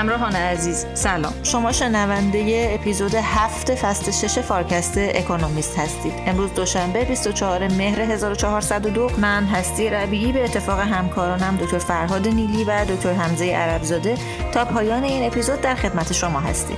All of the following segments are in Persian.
همراهان عزیز سلام. شما شنونده اپیزود هفت فصل شش فارکست اکونومیست هستید. امروز دوشنبه 24 مهر 1402 من هستی ربیعی به اتفاق همکارانم دکتر فرهاد نیلی و دکتر حمزه عربزاده تا پایان این اپیزود در خدمت شما هستیم.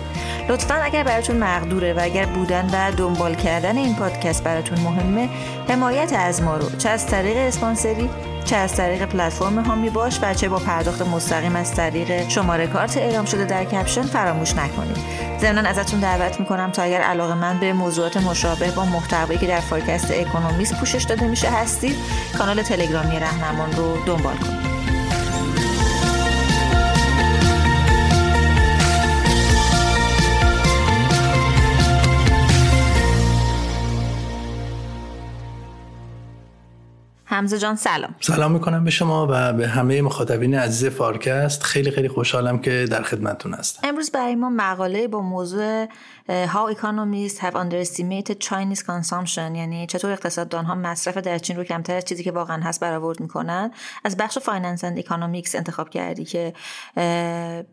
لطفا اگر براتون مقدوره و اگر بودن و دنبال کردن این پادکست براتون مهمه حمایت از ما رو چه از طریق اسپانسری چه از طریق پلتفرم هامی باش و چه با پرداخت مستقیم از طریق شماره کارت اعلام شده در کپشن فراموش نکنید. ضمنا ازتون دعوت می‌کنم تا اگر علاقه من به موضوعات مشابه با محتوایی که در فارکست اکونومیست پوشش داده میشه هستید کانال تلگرامی رهنمان رو دنبال کنید. حمزه جان سلام. سلام می‌کنم به شما و به همه مخاطبین عزیز فارکست. خیلی خیلی خوشحالم که در خدمتتون هستم. امروز برای ما مقاله با موضوع How economists have underestimated Chinese consumption یعنی چطور اقتصاددان ها مصرف در چین رو کمتر از چیزی که واقعا هست برآورد می‌کنن. از بخش Finance and Economics انتخاب کردی که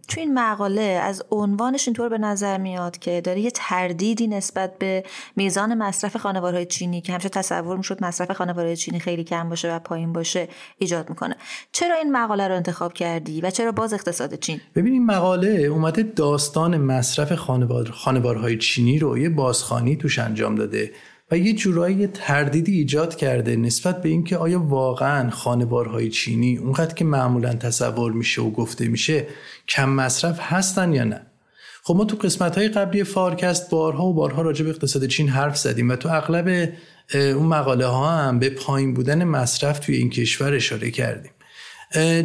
تو این مقاله از عنوانش اینطور به نظر میاد که داره یه تردیدی نسبت به میزان مصرف خانوارهای چینی که همیشه تصور می‌شد مصرف خانوارهای چینی خیلی کم باشه و پایین باشه ایجاد می‌کنه. چرا این مقاله رو انتخاب کردی و چرا باز اقتصاد چین؟ ببین این مقاله اومده داستان مصرف خانوار خانوارهای چینی رو یه بازخانی توش انجام داده و یه جورایی تردیدی ایجاد کرده نسبت به اینکه آیا واقعا خانوارهای چینی اونقدر که معمولا تصور میشه و گفته میشه کم مصرف هستن یا نه؟ خب ما تو قسمت های قبلی فارکست بارها و بارها راجع به اقتصاد چین حرف زدیم و تو اغلب اون مقاله ها هم به پایین بودن مصرف توی این کشور اشاره کردیم.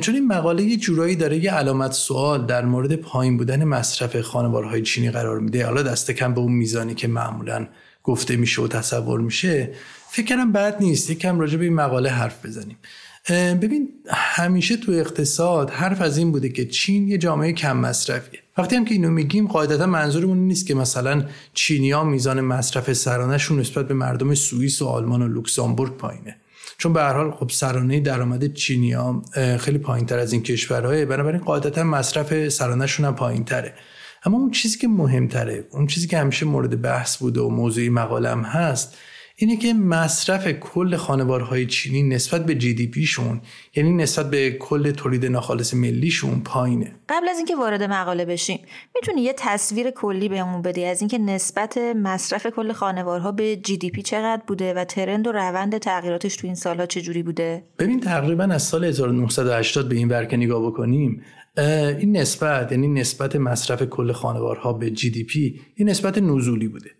چون این مقاله یه جورایی داره یه علامت سوال در مورد پایین بودن مصرف خانوارهای چینی قرار میده. حالا دست کم به اون میزانی که معمولا گفته میشه و تصور میشه. فکر کنم بد نیست. یکم راجع به این مقاله حرف بزنیم. ببین همیشه تو اقتصاد حرف از این بوده که چین یه جامعه کم مصرفیه. وقتی هم که اینو میگیم قاعدتا منظورمون نیست که مثلا چینیا میزان مصرف سرانهشون نسبت به مردم سوئیس و آلمان و لوکزامبورگ پایینه. چون به هر حال خب سرانه درآمد چینیا خیلی پایینتر از این کشورهای بنابراین قاعدتا مصرف سرانهشون هم پایینتره. اما اون چیزی که مهمتره اون چیزی که همیشه مورد بحث بوده و موضوعی مقالم هست اینه که مصرف کل خانوارهای چینی نسبت به جی دی پیشون یعنی نسبت به کل تولید ناخالص ملیشون پایینه. قبل از اینکه وارد مقاله بشیم می‌تونی یه تصویر کلی بهمون بدی؟ از اینکه نسبت مصرف کل خانوارها به GDP چقدر بوده و trend و روند تغییراتش تو این سالها چجوری بوده؟ ببین تقریبا از سال 1980 به این ور که نگاه بکنیم این نسبت یعنی نسبت مصرف کل خانوارها به GDP این نسبت نزولی بوده.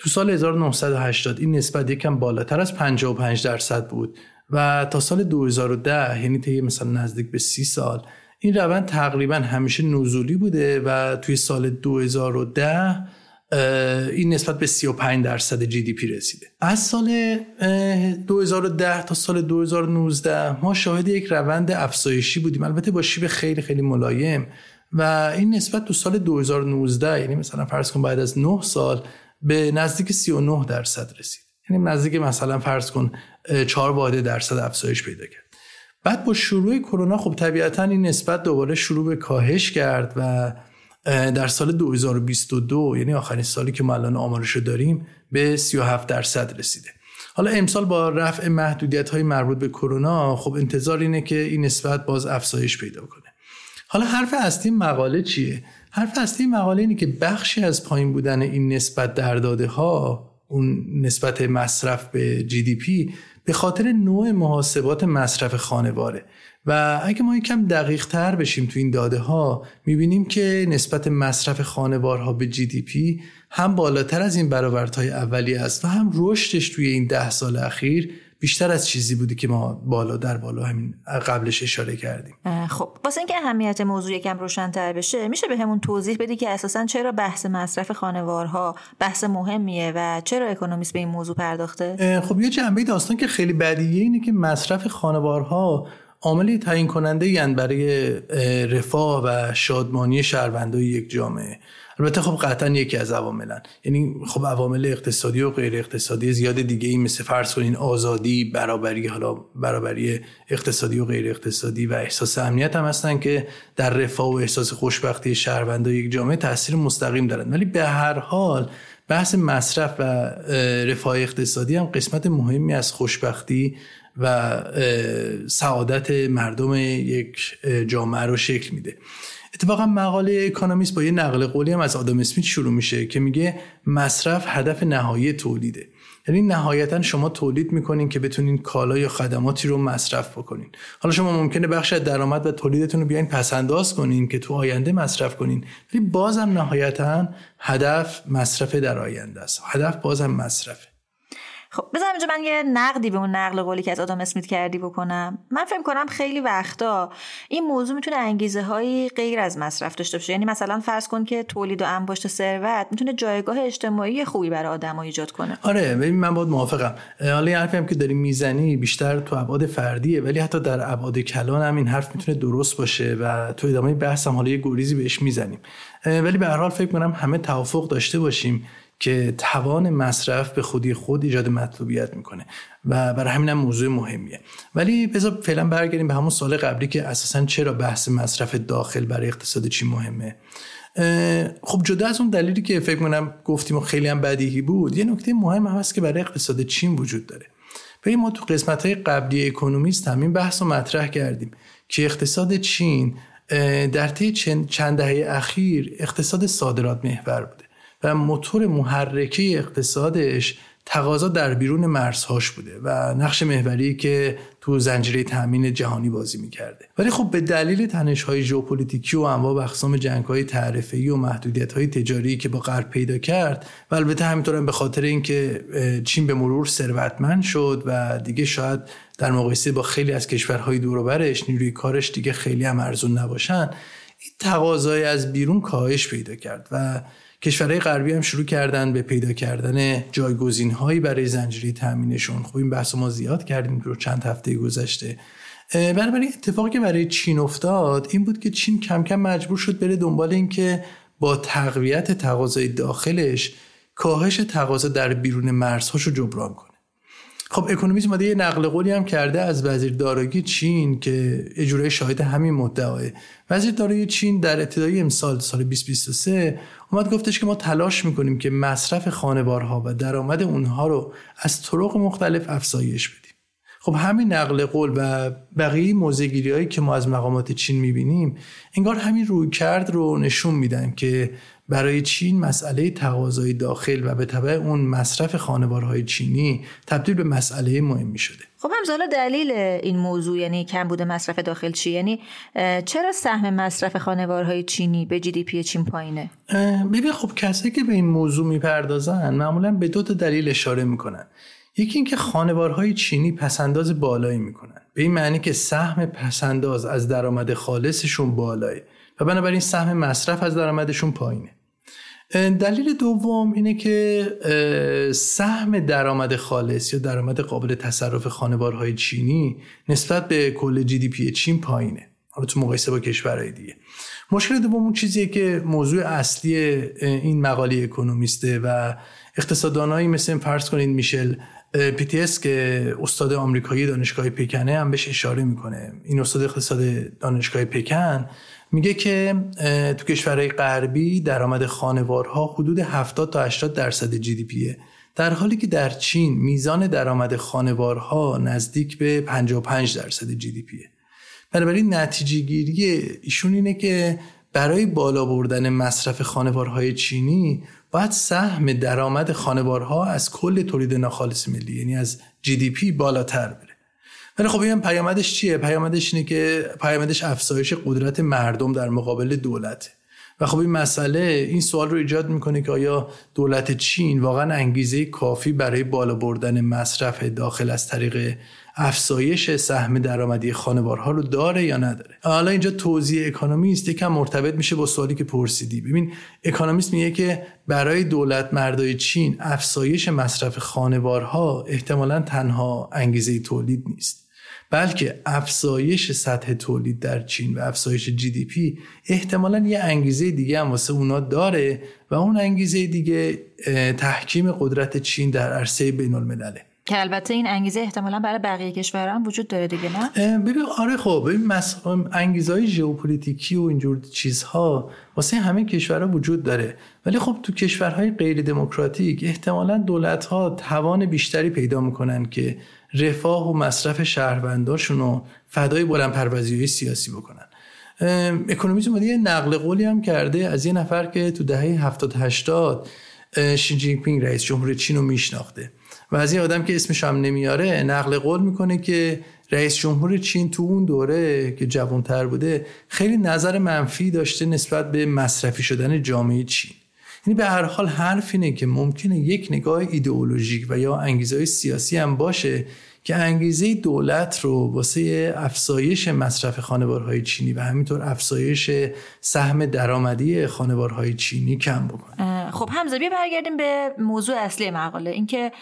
تو سال 1980 این نسبت یکم بالاتر از 55 درصد بود. و تا سال 2010 یعنی طی مثلا نزدیک به 30 سال این روند تقریبا همیشه نزولی بوده و توی سال 2010 این نسبت به 35 درصد جی دی پی رسیده. از سال 2010 تا سال 2019 ما شاهد یک روند افزایشی بودیم. البته با شیب خیلی خیلی ملایم. و این نسبت تو سال 2019 یعنی مثلا فرض کن بعد از 9 سال به نزدیک 39 درصد رسید. یعنی نزدیک مثلا فرض کن 4 واحد درصد افزایش پیدا کرد. بعد با شروع کرونا خب طبیعتا این نسبت دوباره شروع به کاهش کرد و در سال 2022 یعنی آخرین سالی که ما الان آمارش داریم به 37 درصد رسیده. حالا امسال با رفع محدودیت های مربوط به کرونا خب انتظار اینه که این نسبت باز افزایش پیدا کنه. حالا حرف اصلی مقاله چیه؟ حرف اصلی مقاله اینه که بخشی از پایین بودن این نسبت در داده ها اون نسبت مصرف به جی دی پی به خاطر نوع محاسبات مصرف خانواره. و اگه ما یکم دقیق تر بشیم تو این داده ها می‌بینیم که نسبت مصرف خانوارها به جی دی پی هم بالاتر از این برآوردهای اولیه است و هم رشدش توی این ده سال اخیر بیشتر از چیزی بودی که ما بالا در بالا همین قبلش اشاره کردیم. خب واسه اینکه اهمیت موضوع یکم روشنتر بشه میشه به همون توضیح بدی که اساسا چرا بحث مصرف خانوارها بحث مهمیه و چرا اکونومیست به این موضوع پرداخته؟ خب یه جنبه داستان که خیلی بدیه اینه که مصرف خانوارها عاملی تعیین کننده یعنی برای رفاه و شادمانی شهروندای یک جامعه. البته خب قطعا یکی از عواملن. یعنی خب عوامل اقتصادی و غیر اقتصادی زیاد دیگه این مثل فرض کنین آزادی برابری حالا برابری اقتصادی و غیر اقتصادی و احساس امنیت هم هستن که در رفاه و احساس خوشبختی شهروندای یک جامعه تاثیر مستقیم دارن. ولی به هر حال بحث مصرف و رفاه اقتصادی هم قسمت مهمی از خوشبختی و سعادت مردم یک جامعه رو شکل میده. اتفاقا مقاله اکانومیست با یه نقل قولی هم از آدم اسمیت شروع میشه که میگه مصرف هدف نهایی تولیده. یعنی نهایتا شما تولید می‌کنین که بتونین کالا یا خدماتی رو مصرف بکنین. حالا شما ممکنه بخش از درآمد و تولیدتون رو بیاین پس انداز کنین که تو آینده مصرف کنین. ولی بازم نهایتا هدف مصرف در آینده است. هدف بازم مصرفه. خب بذار اینجا من یه نقدی به اون نقل قولی که از آدم اسمیت کردی بکنم. من فکر کنم خیلی وقتا این موضوع می‌تونه انگیزه هایی غیر از مصرف داشته باشه. یعنی مثلا فرض کن که تولید و انباشت ثروت می‌تونه جایگاه اجتماعی خوبی برای آدم ایجاد کنه. آره ببین من باید موافقم. حالا حرفی هم که داری می‌زنی بیشتر تو ابعاد فردیه ولی حتی در ابعاد کلان هم این حرف می‌تونه درست باشه و تو ادامه بحثم حالا یه گریزی بهش می‌زنیم. ولی به هر حال فکر کنم همه توافق داشته باشیم که توان مصرف به خودی خود ایجاد مطلوبیت می‌کنه. و برای همین هم موضوع مهمیه. ولی بذار فعلا برگردیم به همون سال قبلی که اساسا چرا بحث مصرف داخل برای اقتصاد چین مهمه؟ خب جدا از اون دلیلی که فکر کنم گفتیم و خیلی هم بدیهی بود یه نکته مهم هم هست که برای اقتصاد چین وجود داره. به ما تو قسمت های قبلی اکونومیست هم این بحث رو مطرح کردیم که اقتصاد چین در طی چند دهه اخیر اقتصاد صادرات محور بوده و موتور محرکه اقتصادش تقاضا در بیرون مرزهاش بوده و نقش محوری که تو زنجیره تامین جهانی بازی می‌کرده. ولی خب به دلیل تنش های ژئوپلیتیکی و انواع و اقسام جنگ های تعرفه‌ای و محدودیت های تجاری که با غرب پیدا کرد و البته همینطور به خاطر اینکه چین به مرور ثروتمند شد و دیگه شاید در مقایسه با خیلی از کشورهای دور برش نیروی کارش دیگه خیلی هم ارزون نباشن این تقاضای از بیرون کاهش پیدا کرد و کشورهای غربی هم شروع کردن به پیدا کردن جایگزین هایی برای زنجیره تامینشون. خب این بحث ما زیاد کردیم رو چند هفته گذشته. بنابراین اتفاقی که برای چین افتاد این بود که چین کم کم مجبور شد بره دنبال اینکه با تقویت تقاضای داخلش کاهش تقاضا در بیرون مرزهاش رو جبران کنه. خب اکونومیست ماده یه نقل قولی هم کرده از وزیر دارایی چین که اجرای شاهد همین مدعاه وزیر دارایی چین در ابتدای امسال سال 2023 اومد گفتش که ما تلاش می‌کنیم که مصرف خانوارها و درآمد اونها رو از طرق مختلف افزایش بدیم. خب همین نقل قول و بقیه موزگیری هایی که ما از مقامات چین می‌بینیم انگار همین روی کرد رو نشون میدن که برای چین مسئله تقاضای داخل و به طبع اون مصرف خانوارهای چینی تبدیل به مسئله مهمی شده خب هم دلیل این موضوع یعنی کم بوده مصرف داخل چی؟ یعنی چرا سهم مصرف خانوارهای چینی به جی دی پی چین پایینه؟ ببین خب کسایی که به این موضوع می‌پردازن معمولا به دو تا دلیل اشاره می‌کنن. یکی اینکه خانوارهای چینی پسنداز بالایی می‌کنن. به این معنی که سهم پسنداز از درآمد خالصشون بالاه و بنابراین سهم مصرف از درآمدشون پایینه. دلیل دوم اینه که سهم درآمد خالص یا درآمد قابل تصرف خانوارهای چینی نسبت به کل GDP چین پایینه. حالا تو مقایسه با کشورهای دیگه. مشکل دوم اون چیزیه که موضوع اصلی این مقاله اکونومیسته و اقتصاددانایی مثل فرض کنید میشل پیتیس که استاد آمریکایی دانشگاه پکنه هم بهش اشاره می‌کنه. این استاد اقتصاد دانشگاه پکن میگه که تو کشورهای غربی درآمد خانوارها حدود 70 تا 80 درصد GDP ه در حالی که در چین میزان درآمد خانوارها نزدیک به 55 درصد جی دی پیه بنابراین نتیجه گیری ایشون اینه که برای بالا بردن مصرف خانوارهای چینی باید سهم درآمد خانوارها از کل تولید ناخالص ملی یعنی از جی دی پی بالاتر بره. ولی خب این پیامدش چیه؟ پیامدش اینه که پیامدش افزایش قدرت مردم در مقابل دولت. و خب این مسئله این سوال رو ایجاد می‌کنه که آیا دولت چین واقعا انگیزه کافی برای بالا بردن مصرف داخل از طریق افزایش سهم درآمدی خانوارها رو داره یا نداره؟ حالا اینجا توضیح اکونومیست یکم مرتبط میشه با سوالی که پرسیدی. ببین اکونومیست میگه که برای دولت مردای چین افزایش مصرف خانوارها احتمالا تنها انگیزه تولید نیست. بلکه افزایش سطح تولید در چین و افزایش GDP احتمالا یه انگیزه دیگه هم واسه اونا داره و اون انگیزه دیگه تحکیم قدرت چین در عرصه بین الملله که البته این انگیزه احتمالا برای بقیه کشورها هم وجود داره دیگه نه؟ ببین آره خب ببین انگیزه های ژئوپلیتیکی و اینجور چیزها واسه همه کشورها وجود داره. ولی خب تو کشورهای غیر دموکراتیک احتمالا دولت ها توان بیشتری پیدا می‌کنن که رفاه و مصرف شهرونداشون رو فدای بلند پروازی سیاسی بکنن. اکونومیست اومده یه نقل قولی هم کرده از یه نفر که تو دهه 70 80 شی پینگ رئیس جمهور چین رو میشناخته. و از این آدم که اسمش هم نمیاره نقل قول می‌کنه که رئیس جمهور چین تو اون دوره که جوانتر بوده خیلی نظر منفی داشته نسبت به مصرفی شدن جامعه چین. یعنی به هر حال حرف اینه که ممکنه یک نگاه ایدئولوژیک و یا انگیزه سیاسی هم باشه که انگیزه دولت رو واسه افزایش مصرف خانوارهای چینی و همینطور افزایش سهم درآمدی خانوارهای چینی کم بکنه. خب همزه بیا برگردیم به موضوع اصلی مقاله. اینکه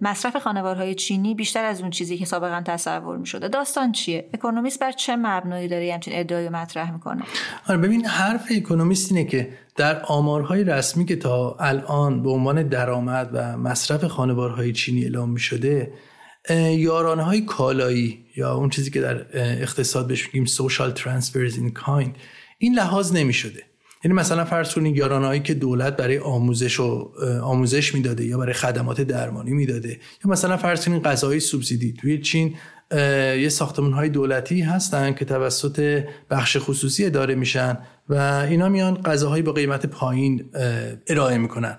مصرف خانوارهای چینی بیشتر از اون چیزی که سابقا تصور می شده داستان چیه؟ اکونومیست بر چه مبنایی داره همچین ادعای مطرح می‌کنه؟ آره ببین حرف اکونومیست اینه که در آمارهای رسمی که تا الان به عنوان درآمد و مصرف خانوارهای چینی اعلام می شده یارانه های کالایی یا اون چیزی که در اقتصاد بهش میگیم social transfers in kind این لحاظ نمی شده یعنی مثلا فرض کنید یارانه هایی که دولت برای آموزش و آموزش می‌داده یا برای خدمات درمانی می‌داده. یا مثلا فرض کنید غذاهای سوبسیدی. توی چین یه ساختمان های دولتی هستن که توسط بخش خصوصی اداره میشن و اینا میان غذاهایی با قیمت پایین ارائه می‌کنن.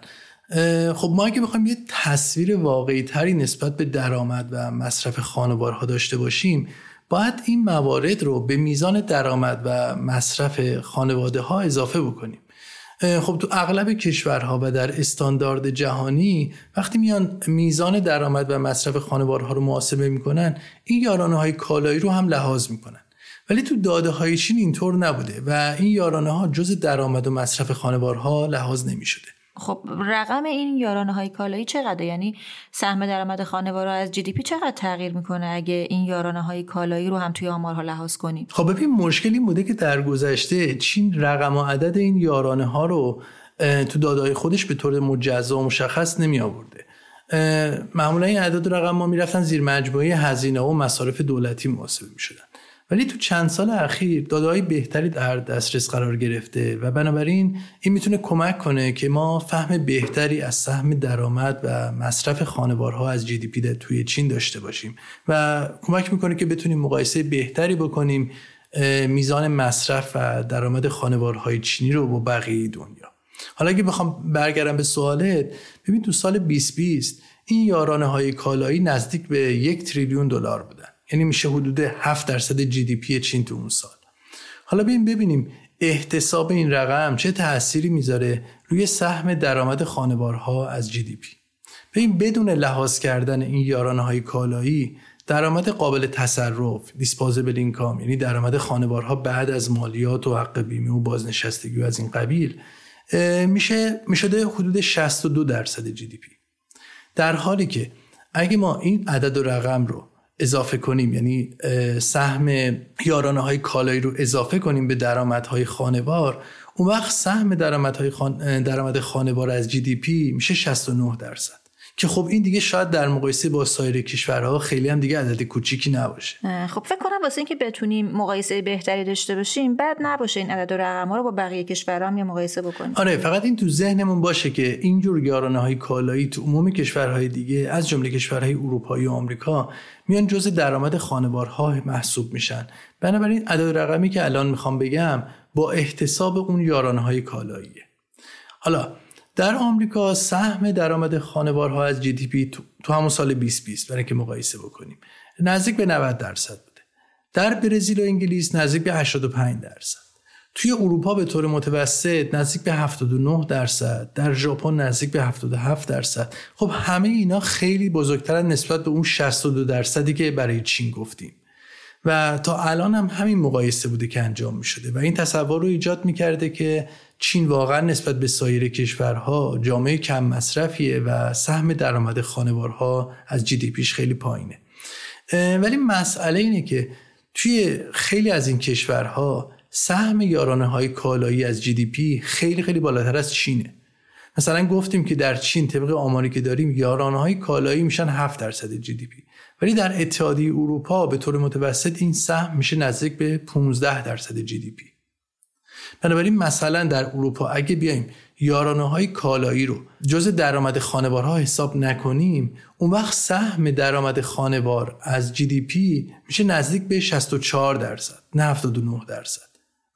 خب ما اگه بخوایم یه تصویر واقعی تری نسبت به درآمد و مصرف خانوارها داشته باشیم باید این موارد رو به میزان درآمد و مصرف خانواده ها اضافه بکنیم. خب تو اغلب کشورها و در استاندارد جهانی وقتی میان میزان درآمد و مصرف خانوارها رو محاسبه می‌کنن این یارانه های کالایی رو هم لحاظ می‌کنن. ولی تو داده های چین اینطور نبوده و این یارانه ها جز درآمد و مصرف خانوارها لحاظ نمی‌شده. خب رقم این یارانه های کالایی چقدر یعنی سهم درآمد خانوار از GDP چقدر تغییر می‌کنه اگه این یارانه های کالایی رو هم توی آمارها لحاظ کنیم؟ خب ببین مشکل این بوده که در گذشته چین رقم و عدد این یارانه ها رو تو دادای خودش به طور مجزا و مشخص نمی آورده معمولا این عدد رقما می‌رفتن زیر مجموعه هزینه و مصارف دولتی محاسبه می شدن. ولی تو چند سال اخیر دادههای بهتری در دسترس قرار گرفته و بنابراین این می‌تونه کمک کنه که ما فهم بهتری از سهم درآمد و مصرف خانوارها از GDP توی چین داشته باشیم و کمک می‌کنه که بتونیم مقایسه بهتری بکنیم میزان مصرف و درآمد خانوارهای چینی رو با بقیه دنیا. حالا اگه بخوام برگردم به سوالت ببین تو سال 2020 این یارانه های کالایی نزدیک به یک تریلیون دلار بودن یعنی میشه حدود 7 درصد GDP چین تو اون سال. حالا ببین ببینیم احتساب این رقم چه تأثیری می‌ذاره روی سهم درآمد خانوارها از GDP ببین بدون لحاظ کردن این یارانه های کالایی درآمد قابل تصرف disposable income یعنی درآمد خانوارها بعد از مالیات و حق بیمه و بازنشستگی و از این قبیل میشه می‌شده حدود 62 درصد GDP در حالی که اگه ما این عدد و رقم رو اضافه کنیم. یعنی سهم یارانه های کالایی رو اضافه کنیم به درآمدهای خانوار اون وقت سهم درآمدهای خان... درآمد خانوار از GDP میشه 69 درصد. که خب این دیگه شاید در مقایسه با سایر کشورها خیلی هم دیگه عدد کوچیکی نباشه. خب فکر کنم واسه اینکه بتونیم مقایسه بهتری داشته باشیم بعد نباشه این عدد و رقم ها رو با بقیه کشورها هم مقایسه بکنیم. آره فقط این تو ذهنمون باشه که اینجور یارانه های کالایی تو عموم کشورهای دیگه از جمله کشورهای اروپایی و آمریکا میان جزء درآمد خانوارها محسوب میشن. بنابراین عدد رقمی که الان می‌خوام بگم با احتساب اون یارانه های کالاییه. حالا در آمریکا سهم درآمد خانوارها از جی دی پی تو, همون سال 2020 برای که مقایسه بکنیم نزدیک به 90 درصد بوده. در برزیل و انگلیس نزدیک به 85 درصد. توی اروپا به طور متوسط نزدیک به 79 درصد. در ژاپن نزدیک به 77 درصد. خب همه اینا خیلی بزرگترن نسبت به اون 62 درصدی که برای چین گفتیم. و تا الان هم همین مقایسه بوده که انجام می شده و این تصور رو ایجاد می کرده که چین واقعا نسبت به سایر کشورها جامعه کم مصرفیه و سهم درآمد خانوارها از GDP ش خیلی پایینه. ولی مسئله اینه که توی خیلی از این کشورها سهم یارانه های کالایی از GDP خیلی خیلی بالاتر از چینه. مثلا گفتیم که در چین طبق آماری که داریم یارانه های کالایی میشن 7 درصد GDP. ولی در اتحادیه اروپا به طور متوسط این سهم میشه نزدیک به 15 درصد GDP. بنابراین مثلا در اروپا اگه بیایم یارانه های کالایی رو جز درآمد خانوارها حساب نکنیم اون وقت سهم درآمد خانوار از جی دی پی میشه نزدیک به 64 درصد نه 79 درصد.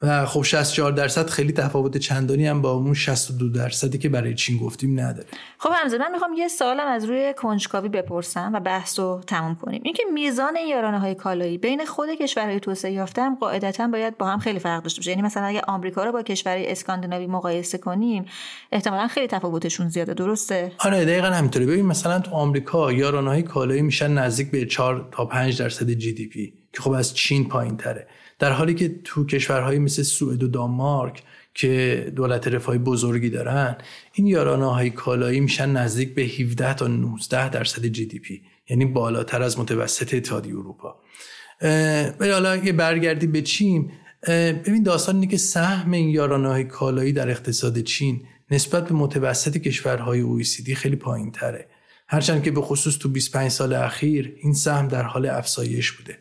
و خب 64 درصد خیلی تفاوت چندانی هم با اون 62 درصدی که برای چین گفتیم نداره. خب همزه من می‌خوام یه سوالم از روی کنجکاوی بپرسم و بحث رو تموم کنیم. اینکه میزان این یارانه های کالایی بین خود کشورهای توسعه یافته هم قاعدتا باید با هم خیلی فرق داشته باشه. یعنی مثلا اگه آمریکا رو با کشورهای اسکاندیناوی مقایسه کنیم احتمالا خیلی تفاوتشون زیاده. درسته؟ آره دقیقا همینطوری. ببین مثلا تو آمریکا یارانه های کالایی میشن نزدیک به 4 تا 5 درصد GDP که خب از چین پایین تره در حالی که تو کشورهایی مثل سوئد و دانمارک که دولت رفاهی بزرگی دارن این یارانه های کالایی میشن نزدیک به 17 تا 19 درصد GDP یعنی بالاتر از متوسط اتحادیه اروپا. ولی حالا اگه برگردی به چین. ببین داستان اینه که سهم این یارانه های کالایی در اقتصاد چین نسبت به متوسط کشورهای OECD خیلی پایین تره هرچند که به خصوص تو 25 سال اخیر این سهم در حال افزایش بوده.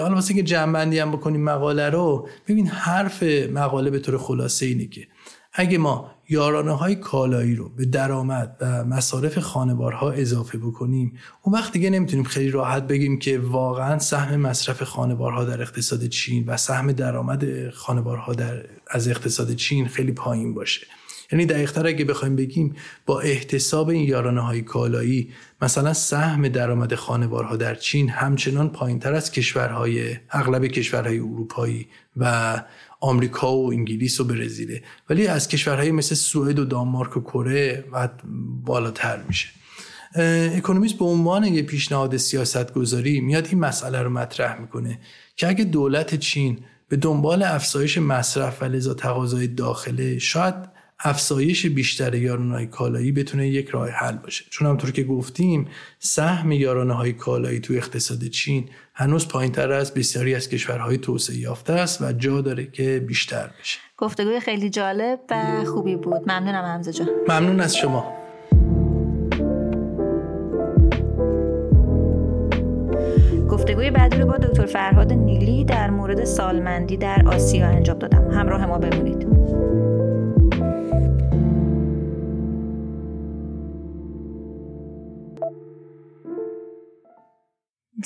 حالا واسه که جمع هم بکنیم مقاله رو ببین حرف مقاله به طور خلاصه اینه که اگه ما یارانه های کالایی رو به درآمد و مصارف خانوارها اضافه بکنیم اون وقت دیگه نمی‌تونیم خیلی راحت بگیم که واقعا سهم مصرف خانوارها در اقتصاد چین و سهم درآمد خانوارها در از اقتصاد چین خیلی پایین باشه. یعنی دقیقتر اگه بخوایم بگیم با احتساب این یارانه های کالایی مثلا سهم درآمد خانوارها در چین همچنان پایینتر از کشورهای اغلب کشورهای اروپایی و آمریکا و انگلیس و برزیله ولی از کشورهای مثل سوئد و دانمارک و کره و بالاتر میشه. اکونومیست به عنوان یه پیشنهاد سیاست گذاری میاد این مسئله رو مطرح می‌کنه که اگه دولت چین به دنبال افزایش مصرف و لذا تقاضای داخله شاید افزایش بیشتر یارانه های کالایی بتونه یک راه حل باشه. چون همطور که گفتیم سهم یارانه های کالایی تو اقتصاد چین هنوز پایین تر از بسیاری از کشورهای توسعه یافته است و جا داره که بیشتر بشه. گفتگوی خیلی جالب و خوبی بود. ممنونم حمزه جان. ممنون از شما. گفتگوی بعدی رو با دکتر فرهاد نیلی در مورد سالمندی در آسیا انجام دادم. همراه ما بمونید.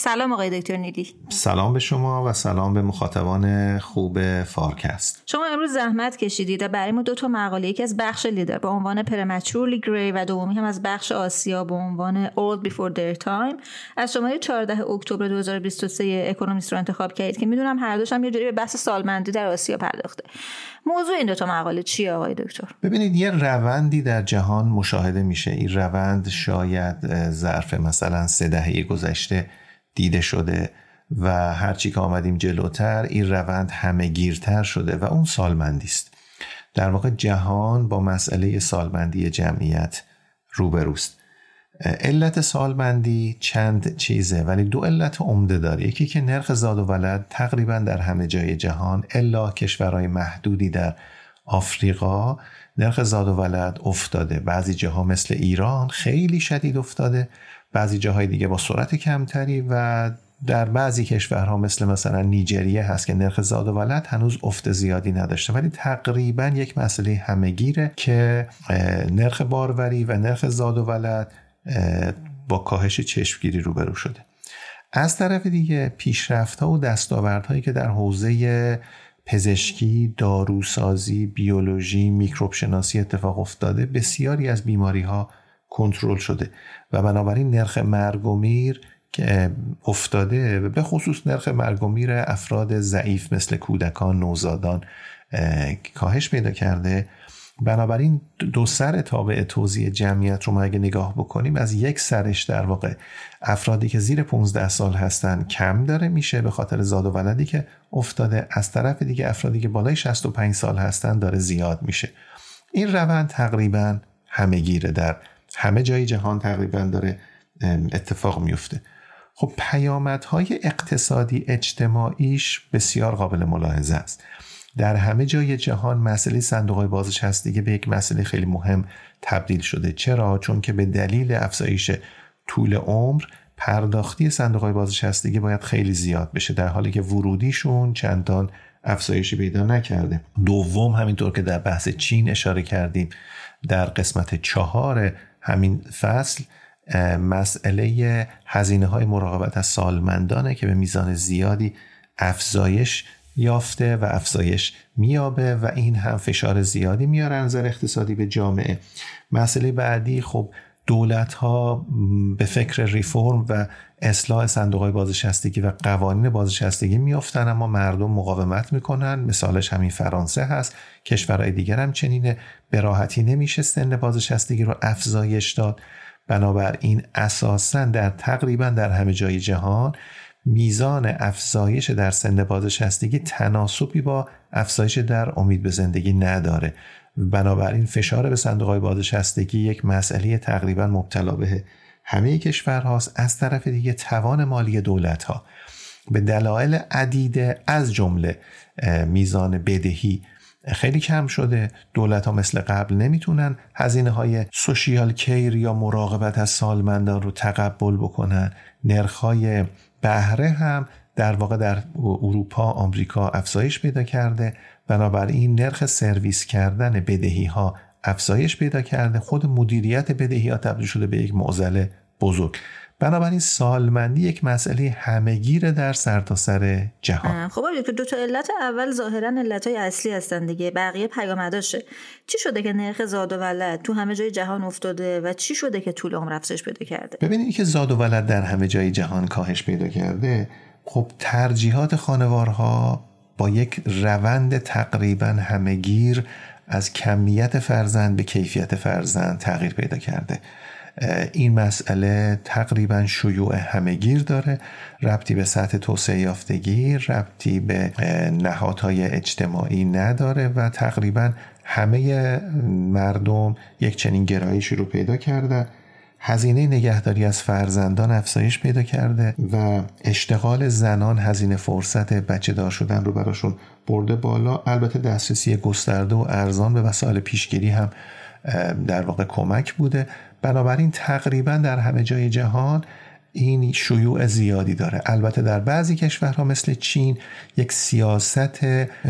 سلام آقای دکتر نیلی. سلام به شما و سلام به مخاطبان خوب فارکست. شما امروز زحمت کشیدید و برای ما دو تا مقاله یکی از بخش لیدر با عنوان پرمچورلی گری و دومی هم از بخش آسیا با عنوان Old Before Their Time. از شماره 14 اکتبر 2023 اکونومیست رو انتخاب کردید که می‌دونم هر دوش هم یه جوری به بحث سالمندی در آسیا پرداخته. موضوع این دو تا مقاله چیه آقای دکتر؟ ببینید یه روندی در جهان مشاهده میشه. این روند شاید ظرف مثلا سه دهه گذشته دیده شده و هرچی که آمدیم جلوتر این روند همه گیرتر شده و اون سالمندی است. در واقع جهان با مسئله سالمندی جمعیت روبروست. علت سالمندی چند چیزه ولی دو علت عمده داره. یکی که نرخ زاد و ولد تقریبا در همه جای جهان الا کشورهای محدودی در آفریقا نرخ زاد و ولد افتاده. بعضی جاها مثل ایران خیلی شدید افتاده بعضی جاهای دیگه با سرعت کمتری و در بعضی کشورها مثل مثلا نیجریه هست که نرخ زاد و ولد هنوز افت زیادی نداشته. ولی تقریبا یک مسئله همهگیره که نرخ باروری و نرخ زاد و ولد با کاهش چشمگیری روبرو شده. از طرف دیگه پیشرفت ها و دستاوردهایی که در حوزه پزشکی، داروسازی، بیولوژی، میکروب شناسی اتفاق افتاده بسیاری از بیماری ها کنترل شده. و بنابراین نرخ مرگ و میر که افتاده به خصوص نرخ مرگ و میر افراد ضعیف مثل کودکان نوزادان کاهش پیدا کرده. بنابراین دو سر تابع توزیع جمعیت رو ما اگه نگاه بکنیم از یک سرش در واقع افرادی که زیر 15 سال هستن کم داره میشه به خاطر زاد و ولدی که افتاده. از طرف دیگه افرادی که بالای 65 سال هستن داره زیاد میشه. این روند تقریبا همه گیره در همه جای جهان تقریبا داره اتفاق میفته. خب پیامدهای اقتصادی اجتماعیش بسیار قابل ملاحظه است. در همه جای جهان مسئله صندوق های بازنشستگی به یک مسئله خیلی مهم تبدیل شده. چرا؟ چون که به دلیل افزایش طول عمر پرداختی صندوق های بازنشستگی باید خیلی زیاد بشه در حالی که ورودیشون چندان افزایشی پیدا نکرده. دوم همینطور که در بحث چین اشاره کردیم در قسمت چهار همین فصل مسئله هزینه های مراقبت از سالمندانه که به میزان زیادی افزایش یافته و افزایش میابه و این هم فشار زیادی میاره نظر اقتصادی به جامعه. مسئله بعدی خب دولت ها به فکر ریفرم و اصلاح صندوق های بازنشستگی و قوانین بازنشستگی میافتن اما مردم مقاومت می‌کنن. مثالش همین فرانسه هست. کشورهای دیگر هم چنینه. به راحتی نمیشه سن بازنشستگی رو افزایش داد. بنابراین اساسا در تقریبا در همه جای جهان میزان افزایش در سن بازنشستگی تناسبی با افزایش در امید به زندگی نداره. بنابراین فشار به صندوق های بازنشستگی یک مسئله تقریبا مبتلا به همه کشورهاست از طرف دیگه توان مالی دولت ها به دلایل عدیده از جمله میزان بدهی خیلی کم شده. دولت ها مثل قبل نمی‌تونن هزینه های سوشیال کیر یا مراقبت از سالمندان رو تقبل بکنن. نرخ های بهره هم در واقع در اروپا آمریکا افزایش پیدا کرده. بنابراین نرخ سرویس کردن بدهی ها افزایش پیدا کرده خود مدیریت بدهی ها تبدیل شده به یک معضل بزرگ. بنابراین سالمندی یک مسئله همهگیر در سرتاسر سر جهان. خب که دو تا علت اول ظاهرا علت های اصلی هستن دیگه. بقیه پیامداشه. چی شده که نرخ زاد و ولد تو همه جای جهان افتاده و چی شده که طول عمر افزایش پیدا کرده؟ ببینید که زاد و ولد در همه جای جهان کاهش پیدا کرده. خب ترجیحات خانوارها با یک روند تقریبا همهگیر از کمیت فرزند به کیفیت فرزند تغییر پیدا کرده. این مسئله تقریبا شیوع همهگیر داره. ربطی به سطح توسعه یافتگی ربطی به نهادهای اجتماعی نداره و تقریبا همه مردم یک چنین گرایشی رو پیدا کرده. هزینه نگهداری از فرزندان افزایش پیدا کرده و اشتغال زنان هزینه فرصت بچه دار شدن رو براشون برده بالا. البته دسترسی گسترده و ارزان به وسایل پیشگیری هم در واقع کمک بوده. بنابراین تقریبا در همه جای جهان این شیوع زیادی داره. البته در بعضی کشورها مثل چین یک سیاست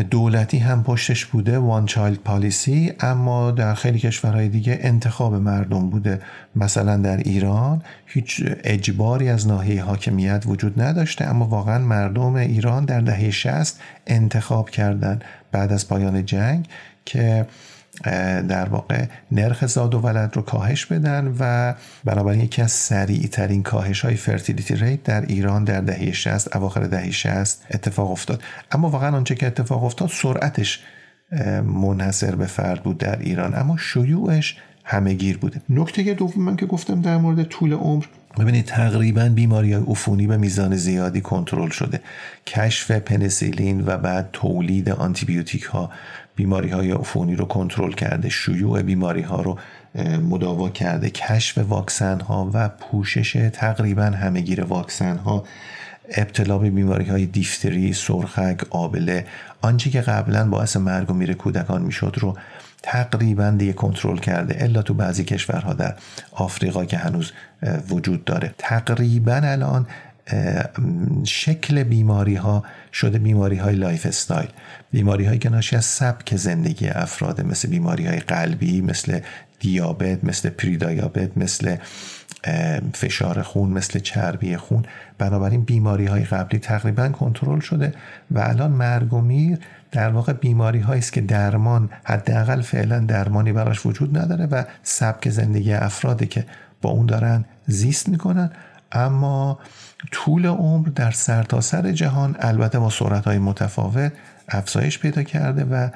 دولتی هم پشتش بوده one child policy اما در خیلی کشورهای دیگه انتخاب مردم بوده. مثلا در ایران هیچ اجباری از ناحیه حاکمیت وجود نداشته اما واقعا مردم ایران در دهه 60 انتخاب کردن بعد از پایان جنگ که در واقع نرخ زاد و ولد رو کاهش بدن و بنابراین یکی از سریع ترین کاهش های fertility rate در ایران در دهه 60 اواخر دهه 60 اتفاق افتاد. اما واقعا آنچه که اتفاق افتاد سرعتش منحصر به فرد بود در ایران. اما شیوعش همه گیر بوده. نکته دوم من که گفتم در مورد طول عمر ببینید تقریبا بیماری های عفونی به میزان زیادی کنترل شده. کشف پنسیلین و بعد تولید آنتیبیوتیک ها بیماری های عفونی رو کنترل کرده شیوع بیماری ها رو مداوا کرده کشف واکسن ها و پوشش تقریبا همهگیر واکسن ها ابتلا به بیماری های دیفتری، سرخک، آبله آنچه که قبلا باعث مرگ و میر کودکان می‌شد رو تقریبا دیگه کنترل کرده الا تو بعضی کشورها در آفریقا که هنوز وجود داره. تقریبا الان شکل بیماری ها شده بیماری های lifestyle. بیماری هایی که ناشی از سبک زندگی افراد مثل بیماری های قلبی مثل دیابت مثل پری‌دیابت مثل فشار خون مثل چربی خون. بنابراین بیماری های قبلی تقریبا کنترل شده و الان مرگ و میر در واقع بیماری هایی است که درمان حداقل فعلا درمانی براش وجود نداره و سبک زندگی افرادی که با اون دارن زیست می‌کنن. اما طول عمر در سرتاسر سر جهان البته با سرعت های متفاوت افزایش پیدا کرده و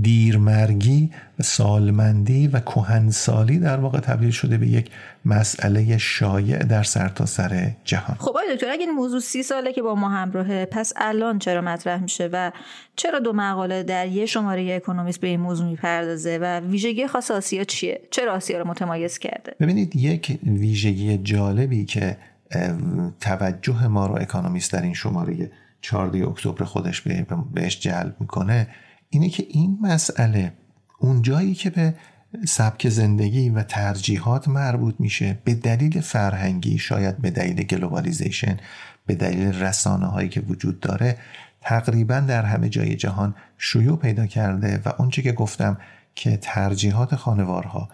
دیرمرگی و سالمندی و کهنسالی در واقع تبدیل شده به یک مسئله شایع در سرتاسر سر جهان. خب آقای دکتر اگه این موضوع سی ساله که با ما همراهه پس الان چرا مطرح میشه و چرا دو مقاله در یه شماره اکونومیست به این موضوع می‌پردازه و ویژگی خاص آسیا چیه؟ چرا آسیا رو متمایز کرده؟ ببینید یک ویژگی جالبی که توجه ما رو اکانومیست در این شماره 14 اکتبر خودش بهش جلب می‌کنه اینه که این مسئله اون جایی که به سبک زندگی و ترجیحات مربوط میشه به دلیل فرهنگی شاید به دلیل globalization به دلیل رسانه هایی که وجود داره تقریبا در همه جای جهان شیوع پیدا کرده و اونچه که گفتم که ترجیحات خانوارها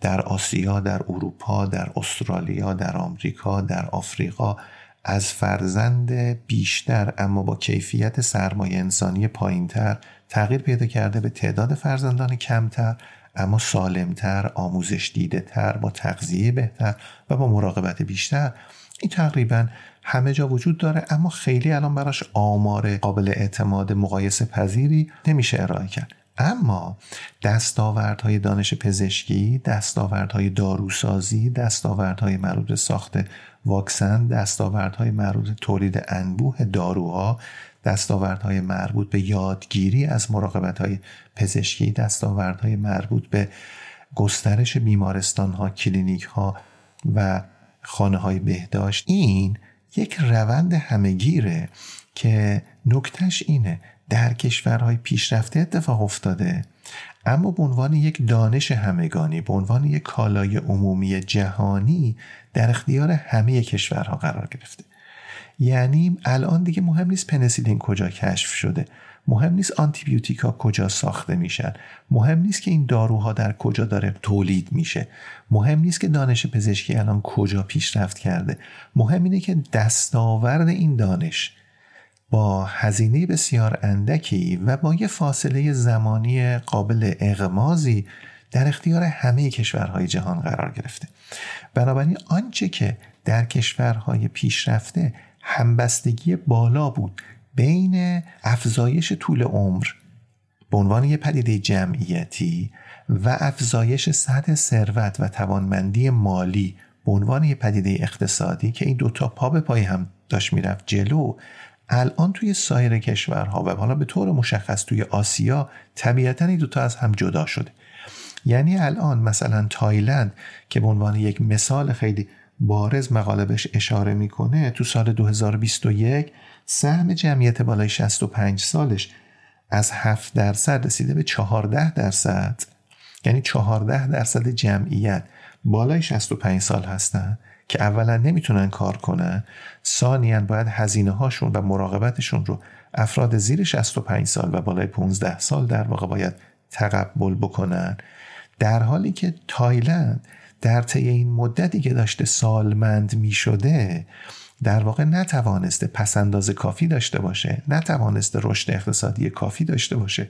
در آسیا، در اروپا، در استرالیا، در آمریکا، در آفریقا از فرزند بیشتر اما با کیفیت سرمایه انسانی پایینتر تغییر پیدا کرده به تعداد فرزندان کمتر اما سالمتر، آموزش دیده تر، با تغذیه بهتر و با مراقبت بیشتر. این تقریبا همه جا وجود داره اما خیلی الان براش آمار قابل اعتماد مقایسه پذیری نمیشه ارائه کرد. اما دستاوردهای دانش پزشکی، دستاوردهای داروسازی، دستاوردهای مربوط ساخت واکسن، دستاوردهای مربوط تولید انبوه داروها، دستاوردهای مربوط به یادگیری از مراقبت پزشکی، دستاوردهای مربوط به گسترش بیمارستان ها، کلینیک ها و خانه های بهداشت. این یک روند همهگیره که نکتش اینه در کشورهای پیشرفته اتفاق افتاده اما به عنوان یک دانش همگانی به عنوان یک کالای عمومی جهانی در اختیار همه کشورها قرار گرفته. یعنی الان دیگه مهم نیست پنسیلین کجا کشف شده. مهم نیست آنتیبیوتیکا کجا ساخته میشن. مهم نیست که این داروها در کجا داره تولید میشه. مهم نیست که دانش پزشکی الان کجا پیشرفت کرده. مهم اینه که دستاورد این دانش با هزینه بسیار اندکی و با یه فاصله زمانی قابل اغمازی در اختیار همه کشورهای جهان قرار گرفته. بنابراین آنچه که در کشورهای پیشرفته همبستگی بالا بود بین افزایش طول عمر به عنوان یک پدیده جمعیتی و افزایش سطح ثروت و توانمندی مالی به عنوان یک پدیده اقتصادی که این دوتا پا به پای هم داشت می‌رفت جلو الان توی سایر کشورها و حالا به طور مشخص توی آسیا طبیعتا این دوتا از هم جدا شده. یعنی الان مثلا تایلند که به عنوان یک مثال خیلی بارز مقاله بهش اشاره می‌کنه تو سال 2021 سهم جمعیت بالای 65 سالش از 7 درصد رسیده به 14 درصد. یعنی 14 درصد جمعیت بالای 65 سال هستن که اولا نمی‌تونن کار کنن. ثانیا باید هزینه هاشون و مراقبتشون رو افراد زیر 65 سال و بالای 15 سال در واقع باید تقبل بکنن. در حالی که تایلند در طی این مدتی که داشته سالمند می شده در واقع نتوانسته پس‌انداز کافی داشته باشه نتوانسته رشد اقتصادی کافی داشته باشه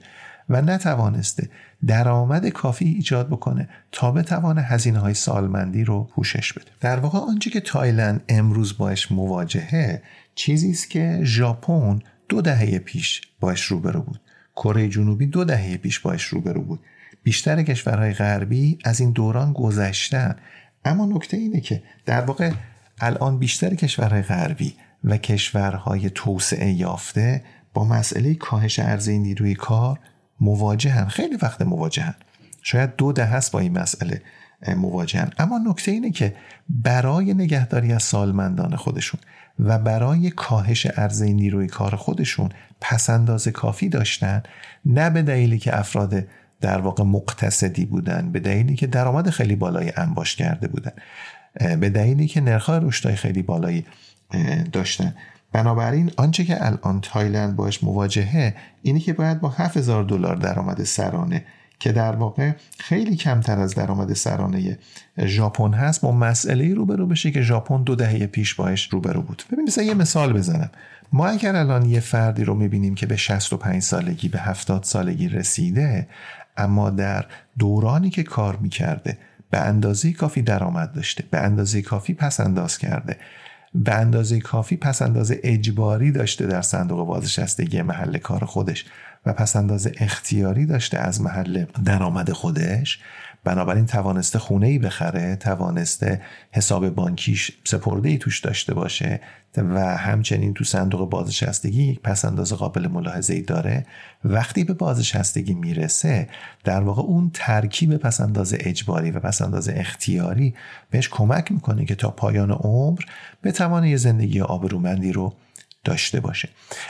و نتوانسته درآمد کافی ایجاد بکنه تا بتوانه هزینه های سالمندی رو پوشش بده. در واقع آنچه که تایلند امروز باش مواجهه چیزی است که ژاپن دو دهه پیش باش روبرو بود. کره جنوبی دو دهه پیش باش روبرو بود. بیشتر کشورهای غربی از این دوران گذشتن. اما نکته اینه که در واقع الان بیشتر کشورهای غربی و کشورهای توسعه یافته با مسئله کاهش عرضه نیروی کار مواجهن خیلی وقت مواجهن. شاید دو ده هست با این مسئله مواجهن. اما نکته اینه که برای نگهداری از سالمندان خودشون و برای کاهش عرضه نیروی کار خودشون پسنداز کافی داشتن نه به دلیلی که افراد در واقع مقتصدی بودن به دلیلی که درآمد خیلی بالایی انباش کرده بودن. به دلیلی که نرخ‌های رشدهای خیلی بالایی داشتن. بنابراین آنچه که الان تایلند باش مواجهه اینه که باید با 7000 دلار درآمد سرانه که در واقع خیلی کمتر از درآمد سرانه ژاپن هست با مسئله روبرو بشه که ژاپن دو دهه پیش باش روبرو بود. ببین مثلا یه مثال بزنم. ما اگر الان یه فردی رو می‌بینیم که به 65 سالگی به 70 سالگی رسیده اما در دورانی که کار می‌کرده به اندازه کافی درآمد داشته به اندازه کافی پس انداز کرده به اندازه کافی پس اندازه اجباری داشته در صندوق بازنشستگی محل کار خودش و پسنداز اختیاری داشته از محل درآمد خودش. بنابراین توانسته خونه ای بخره توانسته حساب بانکیش سپرده ای توش داشته باشه و همچنین تو صندوق بازنشستگی یک پسنداز قابل ملاحظه ای داره. وقتی به بازنشستگی می‌رسه در واقع اون ترکیب پسنداز اجباری و پسنداز اختیاری بهش کمک می‌کنه که تا پایان عمر بتوانه یه زندگی آبرومندی رو داشته باشه.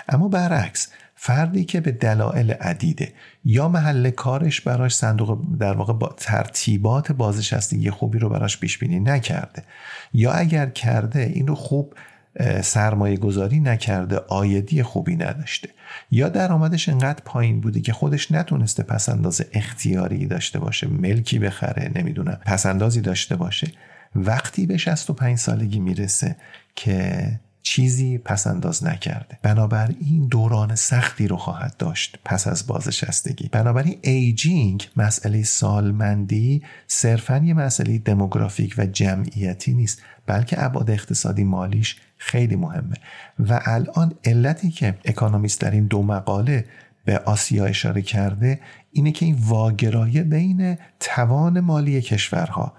اما برعکس فردی که به دلایل عدیده. یا محل کارش براش صندوق در واقع با ترتیبات بازنشستگی خوبی رو براش پیش بینی نکرده. یا اگر کرده این رو خوب سرمایه گذاری نکرده آیدی خوبی نداشته. یا درآمدش انقدر پایین بوده که خودش نتونسته پسنداز اختیاری داشته باشه ملکی بخره نمی‌دونم پسندازی داشته باشه. وقتی به 65 سالگی می‌رسه که چیزی پس انداز نکرده. بنابراین دوران سختی رو خواهد داشت پس از بازنشستگی. بنابراین ایجینگ مسئله سالمندی صرفا یه مسئله دموگرافیک و جمعیتی نیست بلکه ابعاد اقتصادی مالیش خیلی مهمه. و الان علتی که اکانومیست در این دو مقاله به آسیا اشاره کرده اینه که این واگرایه بین توان مالی کشورها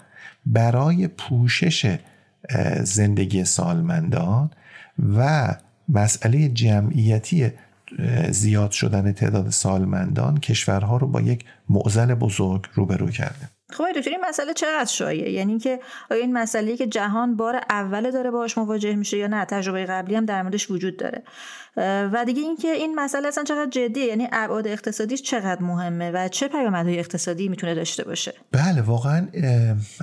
برای پوشش زندگی سالمندان و مسئله جمعیتی زیاد شدن تعداد سالمندان کشورها رو با یک معضل بزرگ روبرو کرده. خب دکتر این مسئله چقدر شایعه؟ یعنی که آیا این مسئله که جهان بار اول داره باهاش مواجه میشه یا نه؟ تجربه قبلی هم در موردش وجود داره. و دیگه اینکه این مسئله اصلا چقدر جدیه؟ یعنی ابعاد اقتصادیش چقدر مهمه و چه پیامدهای اقتصادی می‌تونه داشته باشه؟ بله واقعا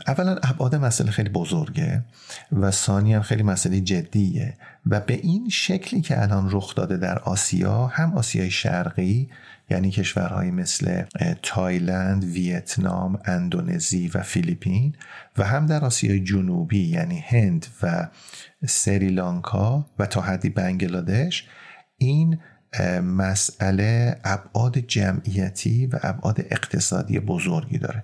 اولا ابعاد مسئله خیلی بزرگه و ثانیا خیلی مسئله جدیه و به این شکلی که الان رخ داده در آسیا هم آسیای شرقی یعنی کشورهایی مثل تایلند، ویتنام، اندونزی و فیلیپین و هم در آسیای جنوبی یعنی هند و سریلانکا و تا حدی بنگلادش. این مسئله ابعاد جمعیتی و ابعاد اقتصادی بزرگی داره.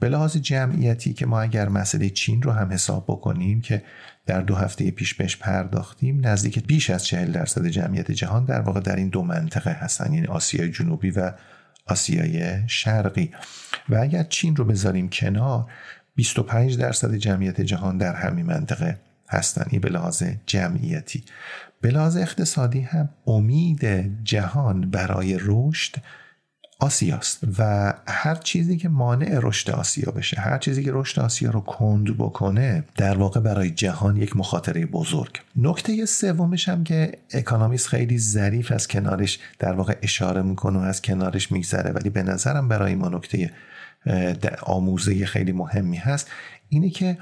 به لحاظ جمعیتی که ما اگر مسئله چین رو هم حساب بکنیم که در دو هفته پیش بهش پرداختیم نزدیک بیش از 40 درصد جمعیت جهان در واقع در این دو منطقه هستن یعنی آسیای جنوبی و آسیای شرقی. و اگر چین رو بذاریم کنار 25 درصد جمعیت جهان در همین منطقه هستن این به لحاظ جمعیتی. به لحاظ اقتصادی هم امید جهان برای رشد آسیاست و هر چیزی که مانع رشد آسیا بشه هر چیزی که رشد آسیا رو کند بکنه در واقع برای جهان یک مخاطره بزرگ. نکته سومش هم که اکانومیست خیلی ظریف از کنارش در واقع اشاره می‌کنه و از کنارش میگذره ولی به نظرم برای ما نکته آموزه خیلی مهمی هست اینه که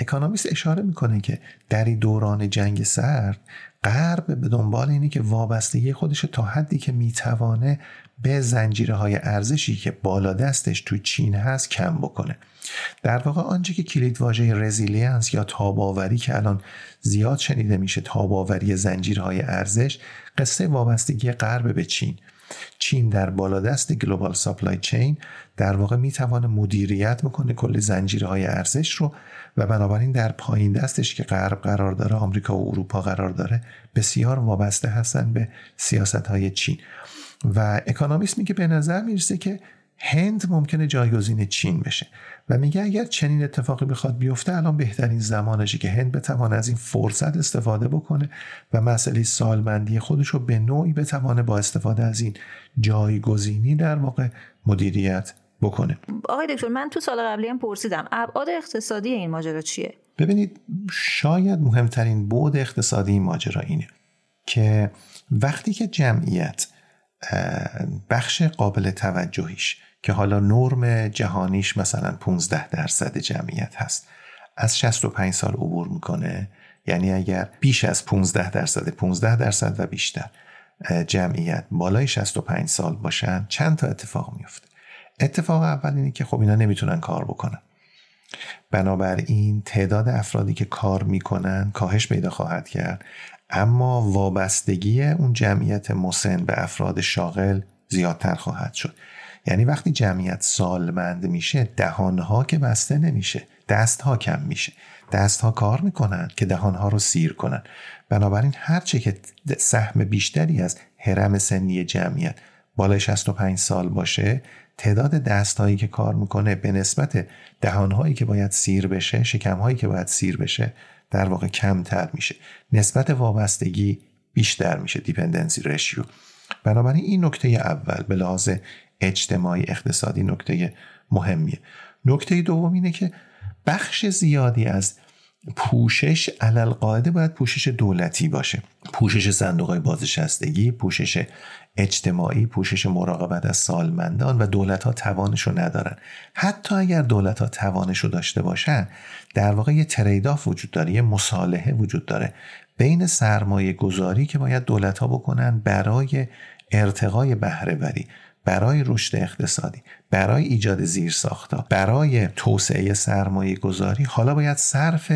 اکانومیست اشاره می‌کنه که در این دوران جنگ سرد غرب به دنبال اینه که وابستگی خودش تا حدی که می‌توانه به زنجیره های ارزشی که بالا دستش تو چین هست کم بکنه. در واقع آنچه که کلید واژه resilience یا تاب‌آوری که الان زیاد شنیده میشه تاب‌آوری زنجیره‌های ارزش قصه وابستگی غرب به چین. چین در بالادست global supply chain در واقع می‌توانه مدیریت بکنه کل زنجیره‌های ارزش رو و بنابراین در پایین دستش که غرب قرار داره آمریکا و اروپا قرار داره بسیار وابسته هستن به سیاست های چین. و اکانومیست میگه به نظر می‌رسه که هند ممکنه جایگزین چین بشه. و میگه اگر چنین اتفاقی بخواد بیفته الان بهترین زمانشه که هند بتوانه از این فرصت استفاده بکنه و مسئله سالمندی خودش رو به نوعی بتوانه با استفاده از این جایگزینی در واقع مدیریت بکنه. آقای دکتر من تو سال قبلی هم پرسیدم ابعاد اقتصادی این ماجرا چیه؟ ببینید شاید مهمترین بود اقتصادی این ماجرا اینه که وقتی که جمعیت بخش قابل توجهیش که حالا نرم جهانیش مثلا 15 درصد جمعیت هست از 65 سال عبور می‌کنه. یعنی اگر بیش از 15 درصد 15 درصد و بیشتر جمعیت بالای 65 سال باشن چند تا اتفاق میفته اتفاق اول اینه که خب اینا نمی‌تونن کار بکنن. بنابراین تعداد افرادی که کار می‌کنن کاهش پیدا خواهد کرد. اما وابستگی اون جمعیت مسن به افراد شاغل زیادتر خواهد شد. یعنی وقتی جمعیت سالمند میشه دهانها که بسته نمیشه دستها کم میشه. دستها کار می‌کنن که دهانها رو سیر کنن. بنابراین هرچه که سهم بیشتری از حرم سنی جمعیت بالای 65 سال باشه تعداد دستهایی که کار می‌کنه به نسبت دهانهایی که باید سیر بشه شکمهایی که باید سیر بشه در واقع کمتر میشه. نسبت وابستگی بیشتر میشه دیپندنسی رشیو بنابراین این نکته اول به لحاظ اجتماعی اقتصادی نکته مهمیه. نکته دوم اینه که بخش زیادی از پوشش علل قاعده باید پوشش دولتی باشه. پوشش صندوق های بازنشستگی پوشش اجتماعی پوشش مراقبت از سالمندان و دولت ها توانش رو ندارن. حتی اگر دولت ها توانش رو داشته باشن در واقع یه تریداف وجود داره یه مصالحه وجود داره. بین سرمایه گذاری که باید دولت ها بکنن برای ارتقای بهره‌وری برای رشد اقتصادی برای ایجاد زیرساختا برای توسعه سرمایه گذاری حالا باید صرف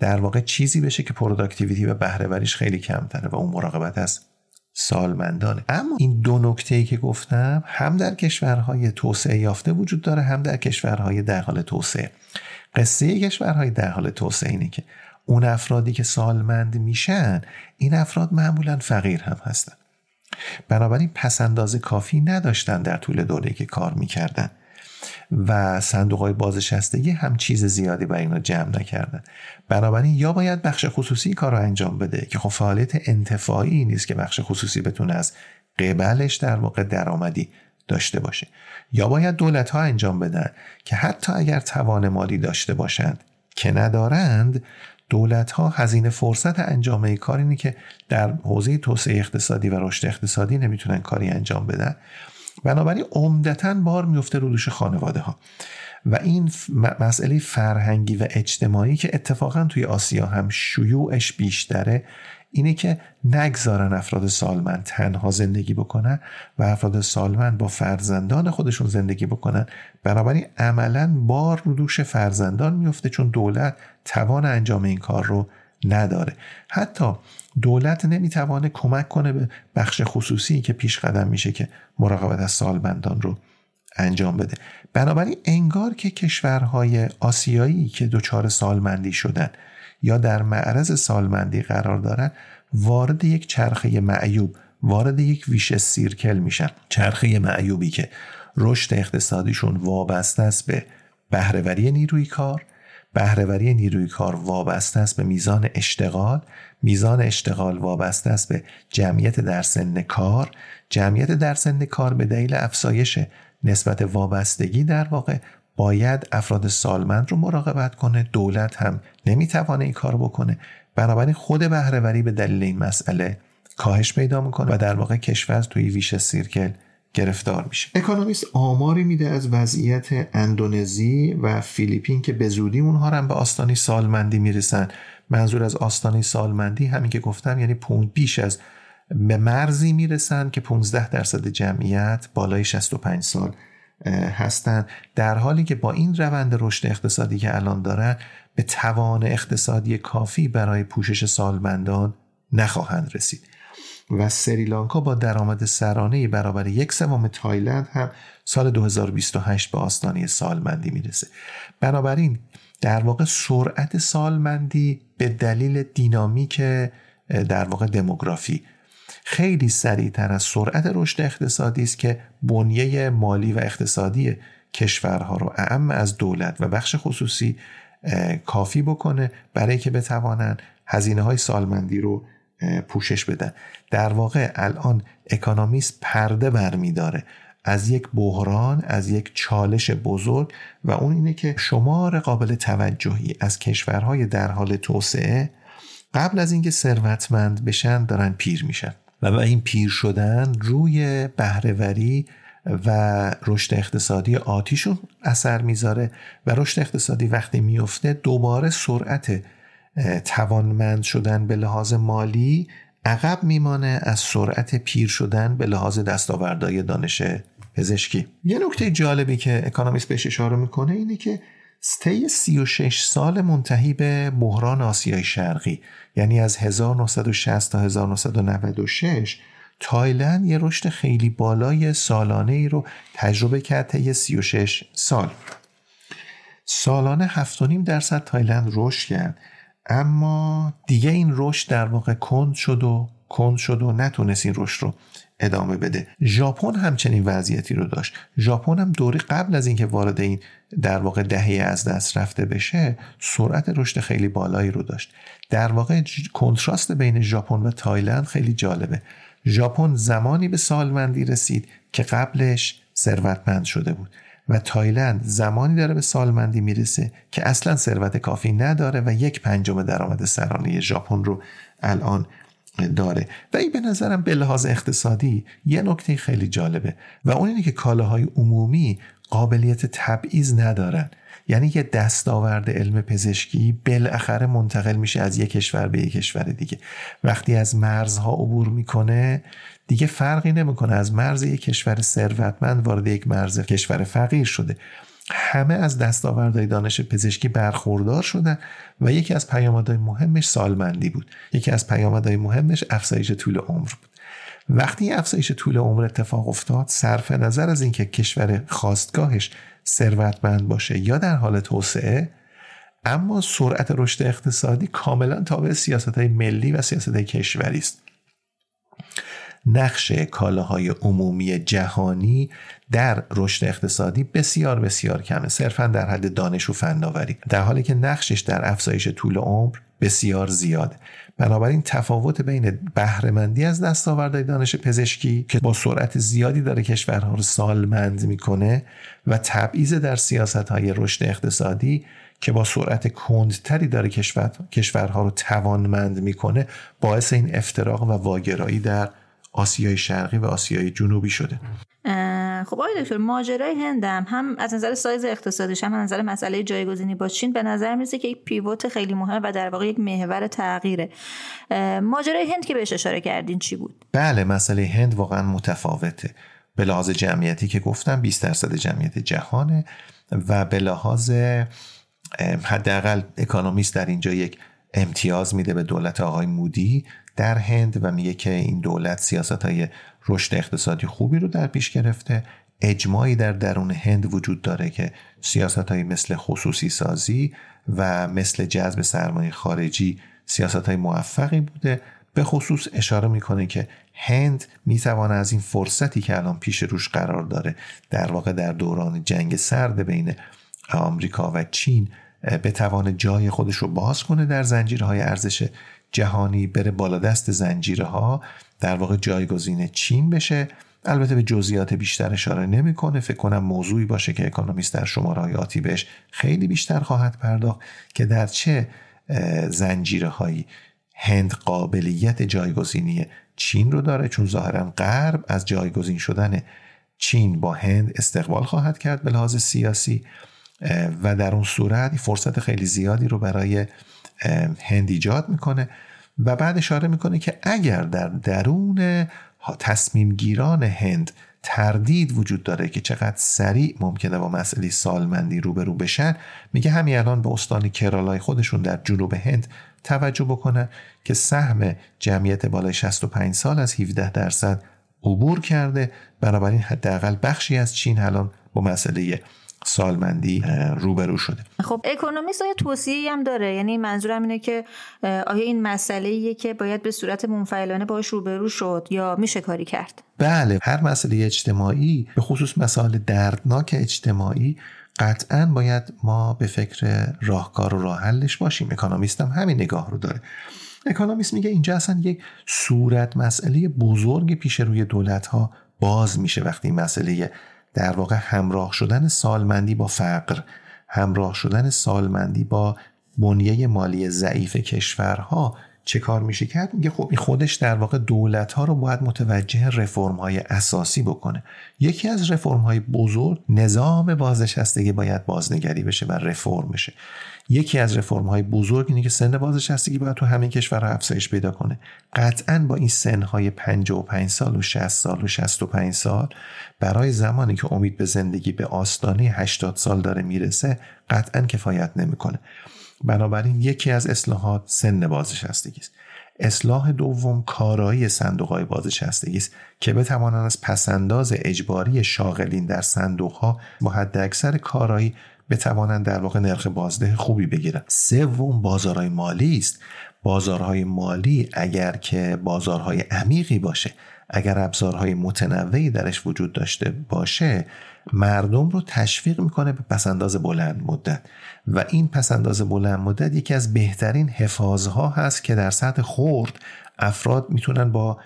در واقع چیزی بشه که productivity و بهره‌وریش خیلی کمتره و اون مراقبت از سالمندانه اما این دو نکته ای که گفتم هم در کشورهای توسعه یافته وجود داره هم در کشورهای در حال توسعه. قصه کشورهای در حال توسعه اینه که اون افرادی که سالمند میشن این افراد معمولا فقیر هم هستن. بنابراین پسنداز کافی نداشتن در طول دوره که کار می‌کردن. و صندوق های بازنشستگی هم چیز زیادی برای اینا جمع نکردن. بنابراین یا باید بخش خصوصی کار رو انجام بده که خب فعالیت انتفاعی نیست که بخش خصوصی بتونه از قبلش در واقع درآمدی داشته باشه. یا باید دولت ها انجام بدن که حتی اگر توان مالی داشته باشند که ندارند دولت ها هزینه فرصت انجام ای کار اینه که در حوزه توسعه اقتصادی و رشد اقتصادی نمی‌تونن کاری انجام بدن. بنابراین عمدتا بار میفته رو دوش خانواده ها و این مسئله فرهنگی و اجتماعی که اتفاقا توی آسیا هم شیوعش بیشتره اینه که نگذارن افراد سالمند تنها زندگی بکنن و افراد سالمند با فرزندان خودشون زندگی بکنن. بنابراین عملا بار رو دوش فرزندان میفته چون دولت توان انجام این کار رو نداره. حتی دولت نمی‌توانه کمک کنه به بخش خصوصی که پیش قدم میشه که مراقبت از سالمندان رو انجام بده. بنابراین انگار که کشورهای آسیایی که دچار سالمندی شدن یا در معرض سالمندی قرار دارن وارد یک چرخه معیوب وارد یک ویش سیرکل میشن. چرخه معیوبی که رشد اقتصادیشون وابسته است به بهرهوری نیروی کار بهرهوری نیروی کار وابسته است به میزان اشتغال. میزان اشتغال وابسته است به جمعیت در سن کار. جمعیت در سن کار به دلیل افزایش نسبت وابستگی در واقع باید افراد سالمند رو مراقبت کنه. دولت هم نمی‌توانه این کار بکنه. بنابراین خود بهرهوری به دلیل این مسئله کاهش پیدا می‌کنه و در واقع کشور توی ویش سیرکل گرفتار میشه. اکونومیست آماری میده از وضعیت اندونزی و فیلیپین که به زودی اونها هم به آستانی سالمندی می‌رسن. منظور از آستانی سالمندی همین که گفتم یعنی بیش از به مرزی می‌رسن که 15 درصد جمعیت بالای 65 سال هستند در حالی که با این روند رشد اقتصادی که الان دارن به توان اقتصادی کافی برای پوشش سالمندان نخواهند رسید. و سریلانکا با درآمد سرانه برابر یک سوم تایلند هم سال 2028 به آستانه سالمندی می‌رسه. بنابراین در واقع سرعت سالمندی به دلیل دینامیک در واقع دموگرافی خیلی سریعتر از سرعت رشد اقتصادی است که بنیه مالی و اقتصادی کشورها رو اعم از دولت و بخش خصوصی کافی بکنه برای که بتوانند هزینه های سالمندی رو پوشش بدن. در واقع الان اکانومیست پرده برمیداره از یک بحران از یک چالش بزرگ و اون اینه که شمار قابل توجهی از کشورهای در حال توسعه قبل از اینکه ثروتمند بشن دارن پیر میشن. و این پیر شدن روی بهرهوری و رشد اقتصادی آتیشون اثر می‌ذاره و رشد اقتصادی وقتی میفته دوباره سرعت توانمند شدن به لحاظ مالی عقب میمانه از سرعت پیر شدن به لحاظ دستاوردهای دانش پزشکی. یه نکته جالبی که اکانومیست بهش اشاره می‌کنه اینه که طی 36 سال منتهی به بحران آسیای شرقی. یعنی از 1960 تا 1996 تایلند یه رشد خیلی بالای سالانه ای رو تجربه کرد طی 36 سال. سالانه 7.5 درصد تایلند رشد کرد. اما دیگه این رشد در واقع کند شد و کند شد و نتونست این رشد رو ادامه بده. ژاپن همچنین وضعیتی رو داشت. ژاپن هم دوره‌ی قبل از اینکه وارد این در واقع دهه از دست رفته بشه سرعت رشد خیلی بالایی رو داشت. در واقع کنتراست بین ژاپن و تایلند خیلی جالبه. ژاپن زمانی به سالمندی رسید که قبلش ثروتمند شده بود. و تایلند زمانی داره به سالمندی می‌رسه که اصلا ثروت کافی نداره و یک پنجم درآمد سرانه ژاپن رو الان داره. و این به نظرم به لحاظ اقتصادی یه نکته خیلی جالبه و اون اینه که کالاهای عمومی قابلیت تبعیض ندارن. یعنی یه دستاورد علم پزشکی بالاخره منتقل میشه از یک کشور به یک کشور دیگه. وقتی از مرزها عبور می‌کنه دیگه فرقی نمی‌کنه. از مرز یک کشور ثروتمند وارد یک مرز کشور فقیر شده. همه از دستاوردهای دانش پزشکی برخوردار شدن و یکی از پیامدهای مهمش سالمندی بود. یکی از پیامدهای مهمش افزایش طول عمر بود. وقتی افزایش طول عمر اتفاق افتاد صرف نظر از اینکه کشور خواستگاهش ثروتمند باشه یا در حال توسعه اما سرعت رشد اقتصادی کاملا تابع سیاست های ملی و سیاست های کشوری است. نقش کالاهای عمومی جهانی در رشد اقتصادی بسیار بسیار کمه. صرفا در حد دانش و فناوری. در حالی که نقشش در افزایش طول عمر بسیار زیاده. بنابراین تفاوت بین بهرهمندی از دستاوردهای دانش پزشکی که با سرعت زیادی داره کشورها رو سالمند می‌کنه و تبعیض در سیاست های رشد اقتصادی که با سرعت کندتری داره کشور، کشورها رو توانمند می‌کنه باعث این افتراق و واگرایی در آسیای شرقی و آسیای جنوبی شده. خب آقای دکتر ماجرای هندم هم از نظر سایز اقتصادیش هم از نظر مسئله جایگزینی با چین به نظر می‌رسه که یک پیوت خیلی مهم و در واقع یک محور تغییره. ماجرای هند که بهش اشاره کردین چی بود؟ بله مسئله هند واقعا متفاوته. به لحاظ جمعیتی که گفتم 20 درصد جمعیت جهانه و به لحاظ حداقل اکانومیست در اینجا یک امتیاز میده به دولت آقای مودی. در هند و میگه که این دولت سیاست های رشد اقتصادی خوبی رو در پیش گرفته. اجماعی در درون هند وجود داره که سیاست های مثل خصوصی سازی و مثل جذب سرمایه خارجی سیاست های موفقی بوده. به خصوص اشاره می‌کنه که هند می‌توانه از این فرصتی که الان پیش روش قرار داره در واقع در دوران جنگ سرد بین آمریکا و چین بتوانه جای خودش رو باز کنه در زنجیرهای ارزش جهانی بره بالا دست زنجیره ها در واقع جایگزین چین بشه. البته به جزئیات بیشتر اشاره نمی‌کنه. فکر کنم موضوعی باشه که اکونومیست در شماره آتی بهش خیلی بیشتر خواهد پرداخت که در چه زنجیره هایی هند قابلیت جایگزینی چین رو داره. چون ظاهرا غرب از جایگزین شدن چین با هند استقبال خواهد کرد به لحاظ سیاسی و در اون صورت فرصت خیلی زیادی رو برای هند ایجاد می‌کنه و بعد اشاره می‌کنه که اگر در درون تصمیم گیران هند تردید وجود داره که چقدر سریع ممکنه با مسئله سالمندی روبرو بشن میگه همین الان به استان کرالای خودشون در جنوب هند توجه بکنن که سهم جمعیت بالای 65 سال از 17 درصد عبور کرده. بنابراین حداقل بخشی از چین الان با مسئله سالمندی روبرو شده. خب اکونومیست آیا توصیه هم داره. یعنی منظورم اینه که آیا این مسئله که باید به صورت منفعلانه باش روبرو شد یا میشه کاری کرد؟ بله هر مسئله اجتماعی به خصوص مسائل دردناک اجتماعی قطعا باید ما به فکر راهکار و راه حلش باشیم. اکونومیست هم همین نگاه رو داره. اکونومیست میگه اینجا اصلا یک صورت مسئله بزرگ پیش روی دولت ها باز میشه وقتی مسئله در واقع همراه شدن سالمندی با فقر همراه شدن سالمندی با بنیه مالی ضعیف کشورها چه کار میشه کرد؟ میگه خب این خودش در واقع دولت ها رو باید متوجه رفرم های اساسی بکنه. یکی از رفرم های بزرگ نظام بازنشستگی باید بازنگری بشه و رفرم بشه. یکی از رفرم های بزرگ اینه که سن بازنشستگی باید تو همه کشور افزایش پیدا کنه. قطعا با این سن های 55 سال و 60 سال و 65 سال برای زمانی که امید به زندگی به آستانه 80 سال داره می‌رسه قطعا کفایت نمی‌کنه. بنابراین یکی از اصلاحات سن بازنشستگی است. اصلاح دوم کارایی صندوق های بازنشستگی است که بتوانند از پسنداز اجباری شاغلین در صندوق ها با حد اکثر کارایی بتوانند در واقع نرخ بازده خوبی بگیرن سوم بازارهای مالی است. بازارهای مالی اگر که بازارهای عمیقی باشه اگر ابزارهای متنوعی درش وجود داشته باشه مردم رو تشویق می‌کنه به پسنداز بلند مدت. و این پسنداز بلند مدت یکی از بهترین حفاظها هست که در سطح خورد افراد می‌تونن با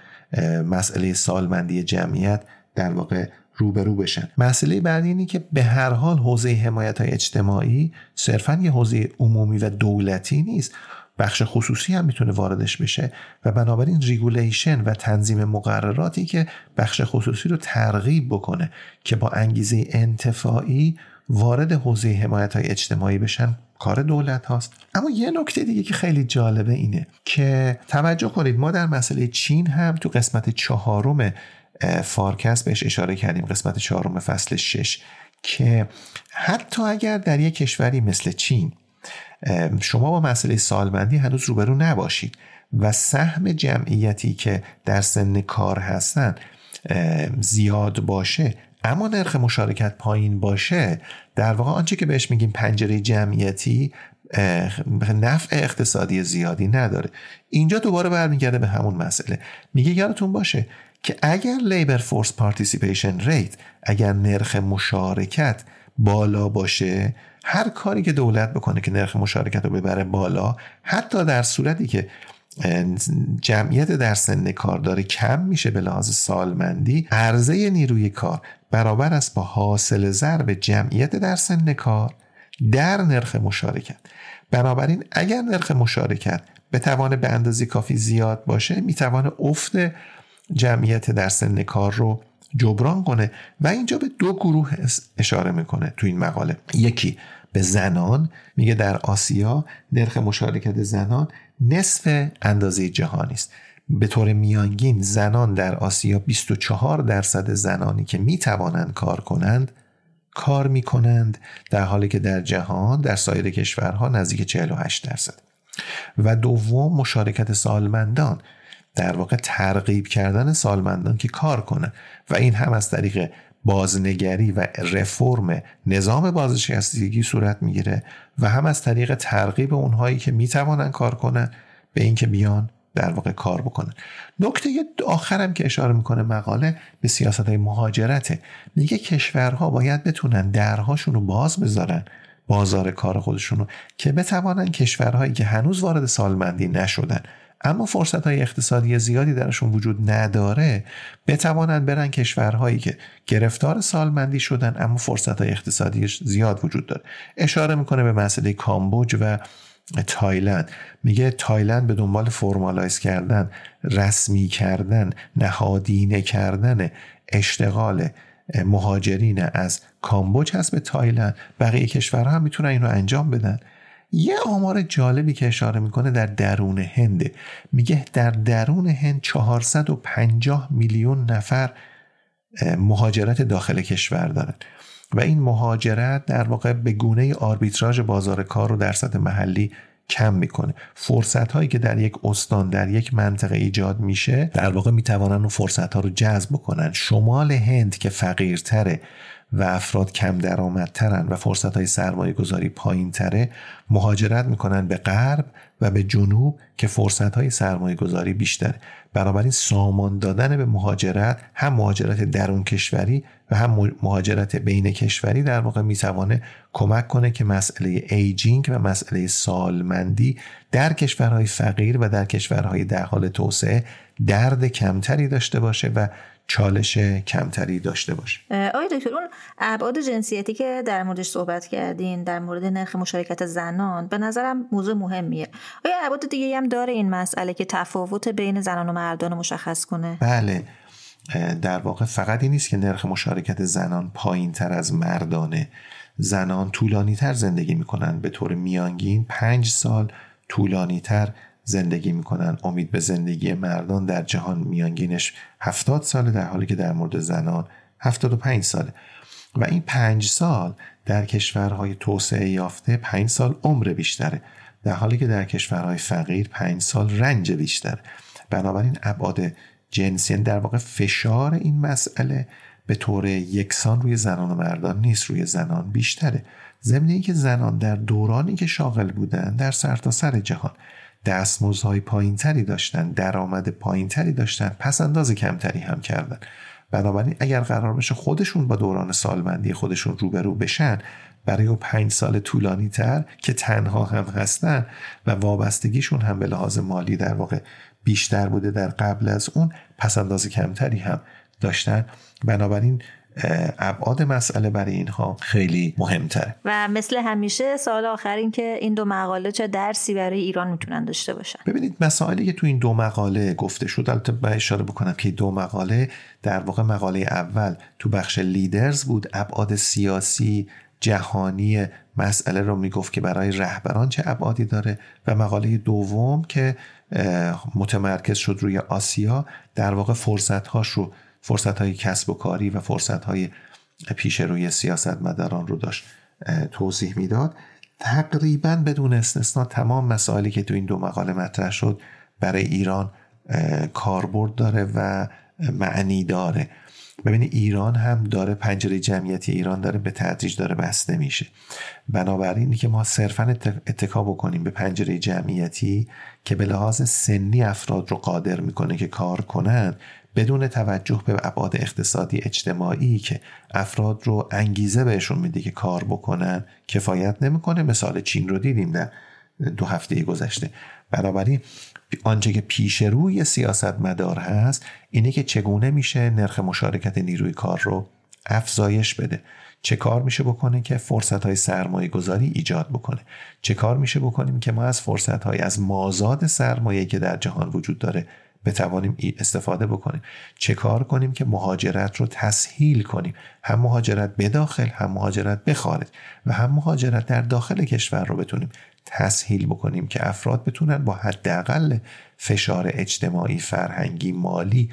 مسئله سالمندی جمعیت در واقع روبرو بشن. مسئله بعدی اینه که به هر حال حوزه حمایت های اجتماعی صرفا یه حوزه عمومی و دولتی نیست. بخش خصوصی هم می‌تونه واردش بشه و بنابراین regulation و تنظیم مقرراتی که بخش خصوصی رو ترغیب بکنه که با انگیزه انتفاعی وارد حوزه حمایت های اجتماعی بشن کار دولت هاست. اما یه نکته دیگه که خیلی جالبه اینه که توجه کنید ما در مسئله چین هم تو قسمت چهارم فارکست بهش اشاره کردیم قسمت چهارم فصل شش که حتی اگر در یک کشوری مثل چین شما با مسئله سالمندی هنوز روبرو نباشید و سهم جمعیتی که در سن کار هستن زیاد باشه اما نرخ مشارکت پایین باشه در واقع آنچه که بهش میگیم پنجره جمعیتی نفع اقتصادی زیادی نداره. اینجا دوباره برمیگرده به همون مسئله. میگه یادتون باشه که اگر labor force participation rate اگر نرخ مشارکت بالا باشه هر کاری که دولت بکنه که نرخ مشارکت رو ببره بالا حتی در صورتی که جمعیت در سن کار داره کم میشه به لحاظ سالمندی عرضه نیروی کار برابر است با حاصل ضرب جمعیت در سن کار در نرخ مشارکت. بنابراین اگر نرخ مشارکت به توان به اندازه کافی زیاد باشه می‌توانه افت جمعیت در سن کار رو جبران کنه و اینجا به دو گروه اشاره می‌کنه تو این مقاله. یکی به زنان میگه در آسیا نرخ مشارکت زنان نصف اندازه جهانی است. به طور میانگین زنان در آسیا 24 درصد زنانی که می‌توانند کار کنند کار می‌کنند در حالی که در جهان در سایر کشورها نزدیک 48 درصد. و دوم مشارکت سالمندان. در واقع ترغیب کردن سالمندان که کار کنند و این هم از طریق بازنگری و رفرم نظام بازنشستگی صورت می‌گیره و هم از طریق ترغیب اونهایی که می‌توانن کار کنن به اینکه بیان در واقع کار بکنن. نکته آخرم که اشاره می‌کنه مقاله به سیاست های مهاجرته. میگه کشورها باید بتونن درهاشون رو باز بذارن بازار کار خودشونو که بتوانن کشورهایی که هنوز وارد سالمندی نشدن اما فرصت های اقتصادی زیادی درشون وجود نداره بتوانند برن کشورهایی که گرفتار سالمندی شدن اما فرصت های اقتصادی زیاد وجود داره. اشاره می‌کنه به مسئله کامبوج و تایلند. میگه تایلند به دنبال formalize کردن رسمی کردن نهادینه کردن اشتغال مهاجرین از کامبوج هست به تایلند. بقیه کشورها هم می‌تونن این رو انجام بدن. یه آمار جالبی که اشاره می‌کنه در درون هنده میگه در درون هند 450 میلیون نفر مهاجرت داخل کشور دارن. و این مهاجرت در واقع به گونه آربیتراژ بازار کار رو در سطح محلی کم می‌کنه. فرصت هایی که در یک استان در یک منطقه ایجاد میشه در واقع می‌توانن اون فرصت ها رو جذب بکنن. شمال هند که فقیرتره و افراد کم درآمدترن و فرصت های سرمایه گذاری پایین تره مهاجرت می‌کنن به غرب و به جنوب که فرصت های سرمایه گذاری بیشتره. بنابراین سامان دادن به مهاجرت هم مهاجرت درون کشوری و هم مهاجرت بین کشوری در واقع می‌توانه کمک کنه که مسئله ایجینگ و مسئله سالمندی در کشورهای فقیر و در کشورهای در حال توسعه درد کمتری داشته باشه و چالش کمتری داشته باشه. آقای دکتر اون ابعاد جنسیتی که در موردش صحبت کردین در مورد نرخ مشارکت زنان به نظرم موضوع مهمیه. آیا ابعاد دیگه هم داره این مسئله که تفاوت بین زنان و مردان مشخص کنه؟ بله. در واقع فقط این نیست که نرخ مشارکت زنان پایین تر از مردانه. زنان طولانی تر زندگی می‌کنن. به طور میانگین پنج سال طولانی تر زندگی می‌کنن. امید به زندگی مردان در جهان میانگینش 70 ساله در حالی که در مورد زنان 75 ساله. و این پنج سال در کشورهای توسعه یافته پنج سال عمر بیشتره. در حالی که در کشورهای فقیر پنج سال رنج بیشتره. بنابراین ابعاد جنسی در واقع فشار این مسئله به طور یکسان روی زنان و مردان نیست روی زنان بیشتره. ضمن اینکه زنان در دورانی که شاغل بودن در سرتاسر سر جهان دستمزدهای پایینتری داشتن درآمد پایینتری داشتن پس انداز کمتری هم کردن. بنابراین اگر قرار بشه خودشون با دوران سالمندی خودشون روبرو بشن برای او پنج سال طولانی تر که تنها هم هستن و وابستگیشون هم به لحاظ مالی در واقع بیشتر بوده در قبل از اون پس انداز کمتری هم داشتن. بنابراین ابعاد مسئله برای اینها خیلی مهمتره. و مثل همیشه سال آخر این که این دو مقاله چه درسی برای ایران می‌تونن داشته باشن؟ ببینید مسائلی که تو این دو مقاله گفته شد البته با اشاره بکنم که دو مقاله در واقع مقاله اول تو بخش لیدرز بود. ابعاد سیاسی جهانی مسئله رو می‌گفت که برای رهبران چه ابعادی داره و مقاله دوم که متمرکز شد روی آسیا در واقع فرصت هاش رو فرصت های کسب و کاری و فرصت های پیش روی سیاست مداران رو داشت توضیح می‌داد. تقریبا بدون استثنا تمام مسائلی که تو این دو مقاله مطرح شد برای ایران کاربرد داره و معنی داره. ببینید ایران هم داره پنجره جمعیتی ایران داره به تدریج داره بسته میشه. بنابراین که ما صرفا اتکا بکنیم به پنجره جمعیتی که به لحاظ سنی افراد رو قادر می‌کنه که کار کنن بدون توجه به ابعاد اقتصادی اجتماعی که افراد رو انگیزه بهشون میده که کار بکنن کفایت نمی‌کنه. مثال چین رو دیدیم در دو هفته گذشته. بنابراین آنچه که پیش روی سیاست مدار هست اینه که چگونه میشه نرخ مشارکت نیروی کار رو افزایش بده. چه کار میشه بکنه که فرصت های سرمایه گذاری ایجاد بکنه؟ چه کار میشه بکنیم که ما از فرصت های از مازاد سرمایه که در جهان وجود داره بتوانیم استفاده بکنیم. چه کار کنیم که مهاجرت رو تسهیل کنیم؟ هم مهاجرت به داخل هم مهاجرت به خارج و هم مهاجرت در داخل کشور رو بتونیم تسهیل بکنیم که افراد بتونن با حداقل فشار اجتماعی فرهنگی مالی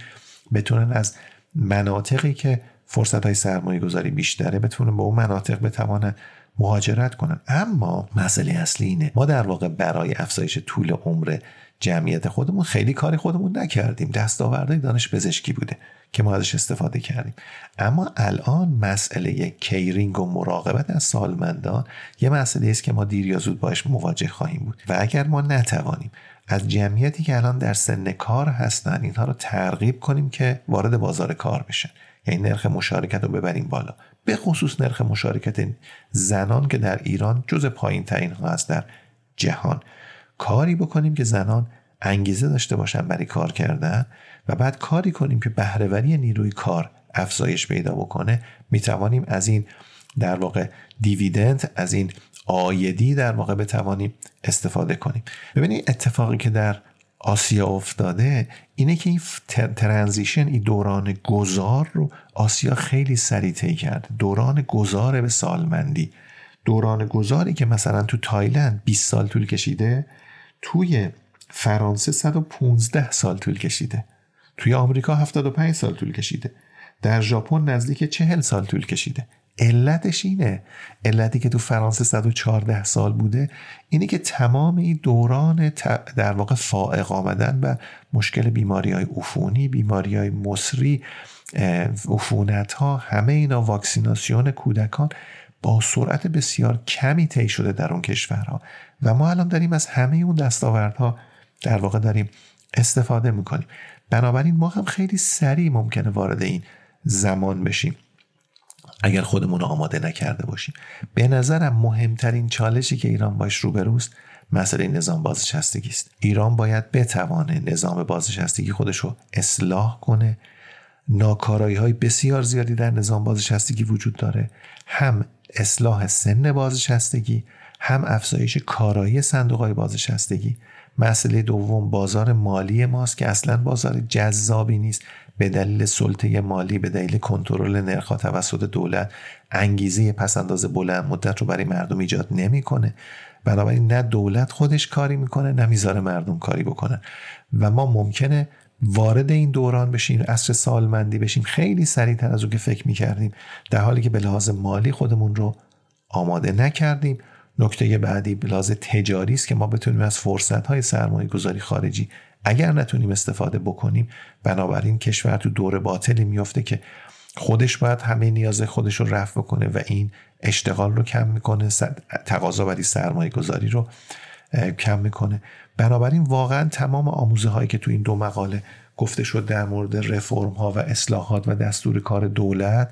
بتونن از مناطقی که فرصت های سرمایه گذاری بیشتره بتونن به اون مناطق بتوانن مهاجرت کنن. اما مسئله اصلی اینه. ما در واقع برای افزایش طول عمر جمعیت خودمون خیلی کاری خودمون نکردیم. دستاوردهای دانش پزشکی بوده که ما ازش استفاده کردیم. اما الان مسئله کیرینگ و مراقبت از سالمندان یه مسئله است که ما دیر یا زود باش مواجه خواهیم بود. و اگر ما نتوانیم از جمعیتی که الان در سن کار هستن اینها رو ترغیب کنیم که وارد بازار کار بشن. یعنی نرخ مشارکت رو ببریم بالا. به خصوص نرخ مشارکت زنان که در ایران جز پایین ترین ها هست در جهان. کاری بکنیم که زنان انگیزه داشته باشن برای کار کردن و بعد کاری کنیم که بهرهوری نیروی کار افزایش پیدا بکنه. می‌توانیم از این در واقع دیویدند از این آیدی در واقع بتوانیم استفاده کنیم. ببینید اتفاقی که در آسیا افتاده اینه که این ترانزیشن این دوران گذار رو آسیا خیلی سریع طی کرد. دوران گذار به سالمندی. دوران گذاری که مثلا تو تایلند 20 سال طول کشیده توی فرانسه 115 سال طول کشیده. توی آمریکا 75 سال طول کشیده. در ژاپن نزدیک 40 سال طول کشیده. علتش اینه. علتی که تو فرانسه 114 سال بوده اینه که تمام این دوران در واقع فائق آمدن و مشکل بیماری های عفونی بیماری های مصری عفونت ها همه اینا واکسیناسیون کودکان با سرعت بسیار کمی طی شده در اون کشورها. و ما الان داریم از همه اون دستاوردها در واقع داریم استفاده می‌کنیم. بنابراین ما هم خیلی سریع ممکنه وارد این زمان بشیم. اگر خودمون رو آماده نکرده باشیم. به نظرم مهمترین چالشی که ایران باش روبروست مسئله نظام بازنشستگی است. ایران باید بتوانه نظام بازنشستگی خودش رو اصلاح کنه. ناکارایی های بسیار زیادی در نظام بازنشستگی وجود داره. هم اصلاح سن بازنشستگی هم افزایش کارایی صندوق های بازنشستگی. مسئله دوم بازار مالی ماست که اصلا بازار جذابی نیست. به دلیل سلطه مالی به دلیل کنترل نرخ توسط دولت انگیزه پسنداز بلند مدت رو برای مردم ایجاد نمی‌کنه. بنابراین نه دولت خودش کاری می‌کنه نه می‌ذاره مردم کاری بکنن و ما ممکنه وارد این دوران بشیم عصر سالمندی بشیم خیلی سریعتر از اون که فکر می‌کردیم. در حالی که به لحاظ مالی خودمون رو آماده نکردیم. نکته بعدی به لحاظ تجاری است که ما بتونیم از فرصت های سرمایه گذاری خارجی اگر نتونیم استفاده بکنیم. بنابراین کشور تو دور باطلی میفته که خودش باید همه نیاز خودش رو رفع بکنه و این اشتغال رو کم می‌کنه تقاضا برای سرمایه گذاری رو کم می‌کنه. بنابراین واقعا تمام آموزه هایی که تو این دو مقاله گفته شد در مورد رفرم ها و اصلاحات و دستور کار دولت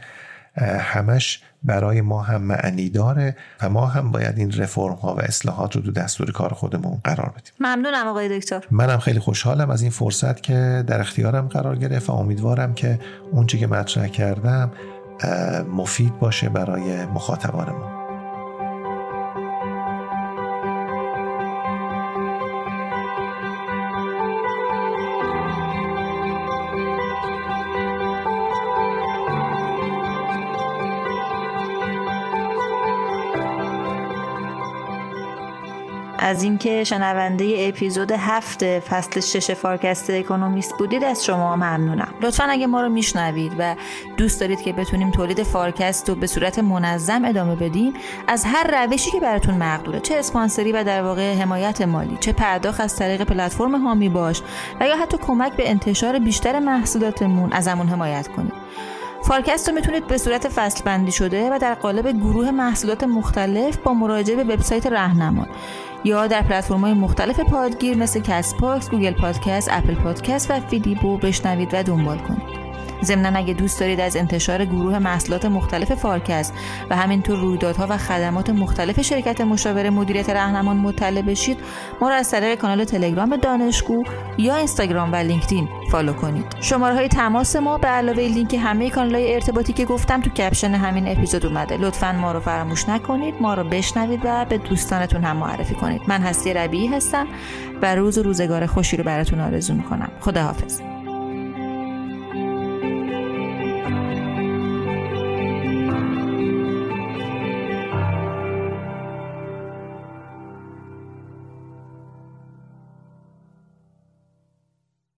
همش برای ما هم معنی داره و ما هم باید این رفرم ها و اصلاحات رو تو دستور کار خودمون قرار بدیم. ممنونم آقای دکتر. منم خیلی خوشحالم از این فرصت که در اختیارم قرار گرفت و امیدوارم که اونچه که مطرح کردم مفید باشه برای مخاطبان ما. از اینکه شنونده اپیزود هفت فصل شش فارکست اکونومیست بودید از شما ممنونم. لطفا اگه ما رو میشنوید و دوست دارید که بتونیم تولید فارکست رو به صورت منظم ادامه بدیم از هر روشی که براتون مقدوره چه اسپانسری و در واقع حمایت مالی چه پرداخت از طریق پلتفرم حامی باش و یا حتی کمک به انتشار بیشتر محصولاتمون ازمون حمایت کنید. فارکست رو می‌تونید به صورت فصل بندی شده و در قالب گروه محصولات مختلف با مراجعه به وبسایت رهنما یا در پلتفرم های مختلف پادگیر مثل Castbox، Google Podcast، Apple Podcast و فیدیبو بشنوید و دنبال کنید. ضمنا اگه دوست دارید از انتشار گروه محصولات مختلف فارکست و همینطور رویدادها و خدمات مختلف شرکت مشاور مدیریت رهنما مطلع بشید ما را از طریق کانال تلگرام دانشگو یا اینستاگرام و لینکدین follow کنید. شماره های تماس ما به علاوه لینک همه کانال های ارتباطی که گفتم تو caption همین اپیزود اومده. لطفا ما رو فراموش نکنید ما رو بشنوید و به دوستانتون هم معرفی کنید. من هستی ربیعی هستم و روز و روزگار خوشی رو براتون آرزو می‌کنم. خداحافظ.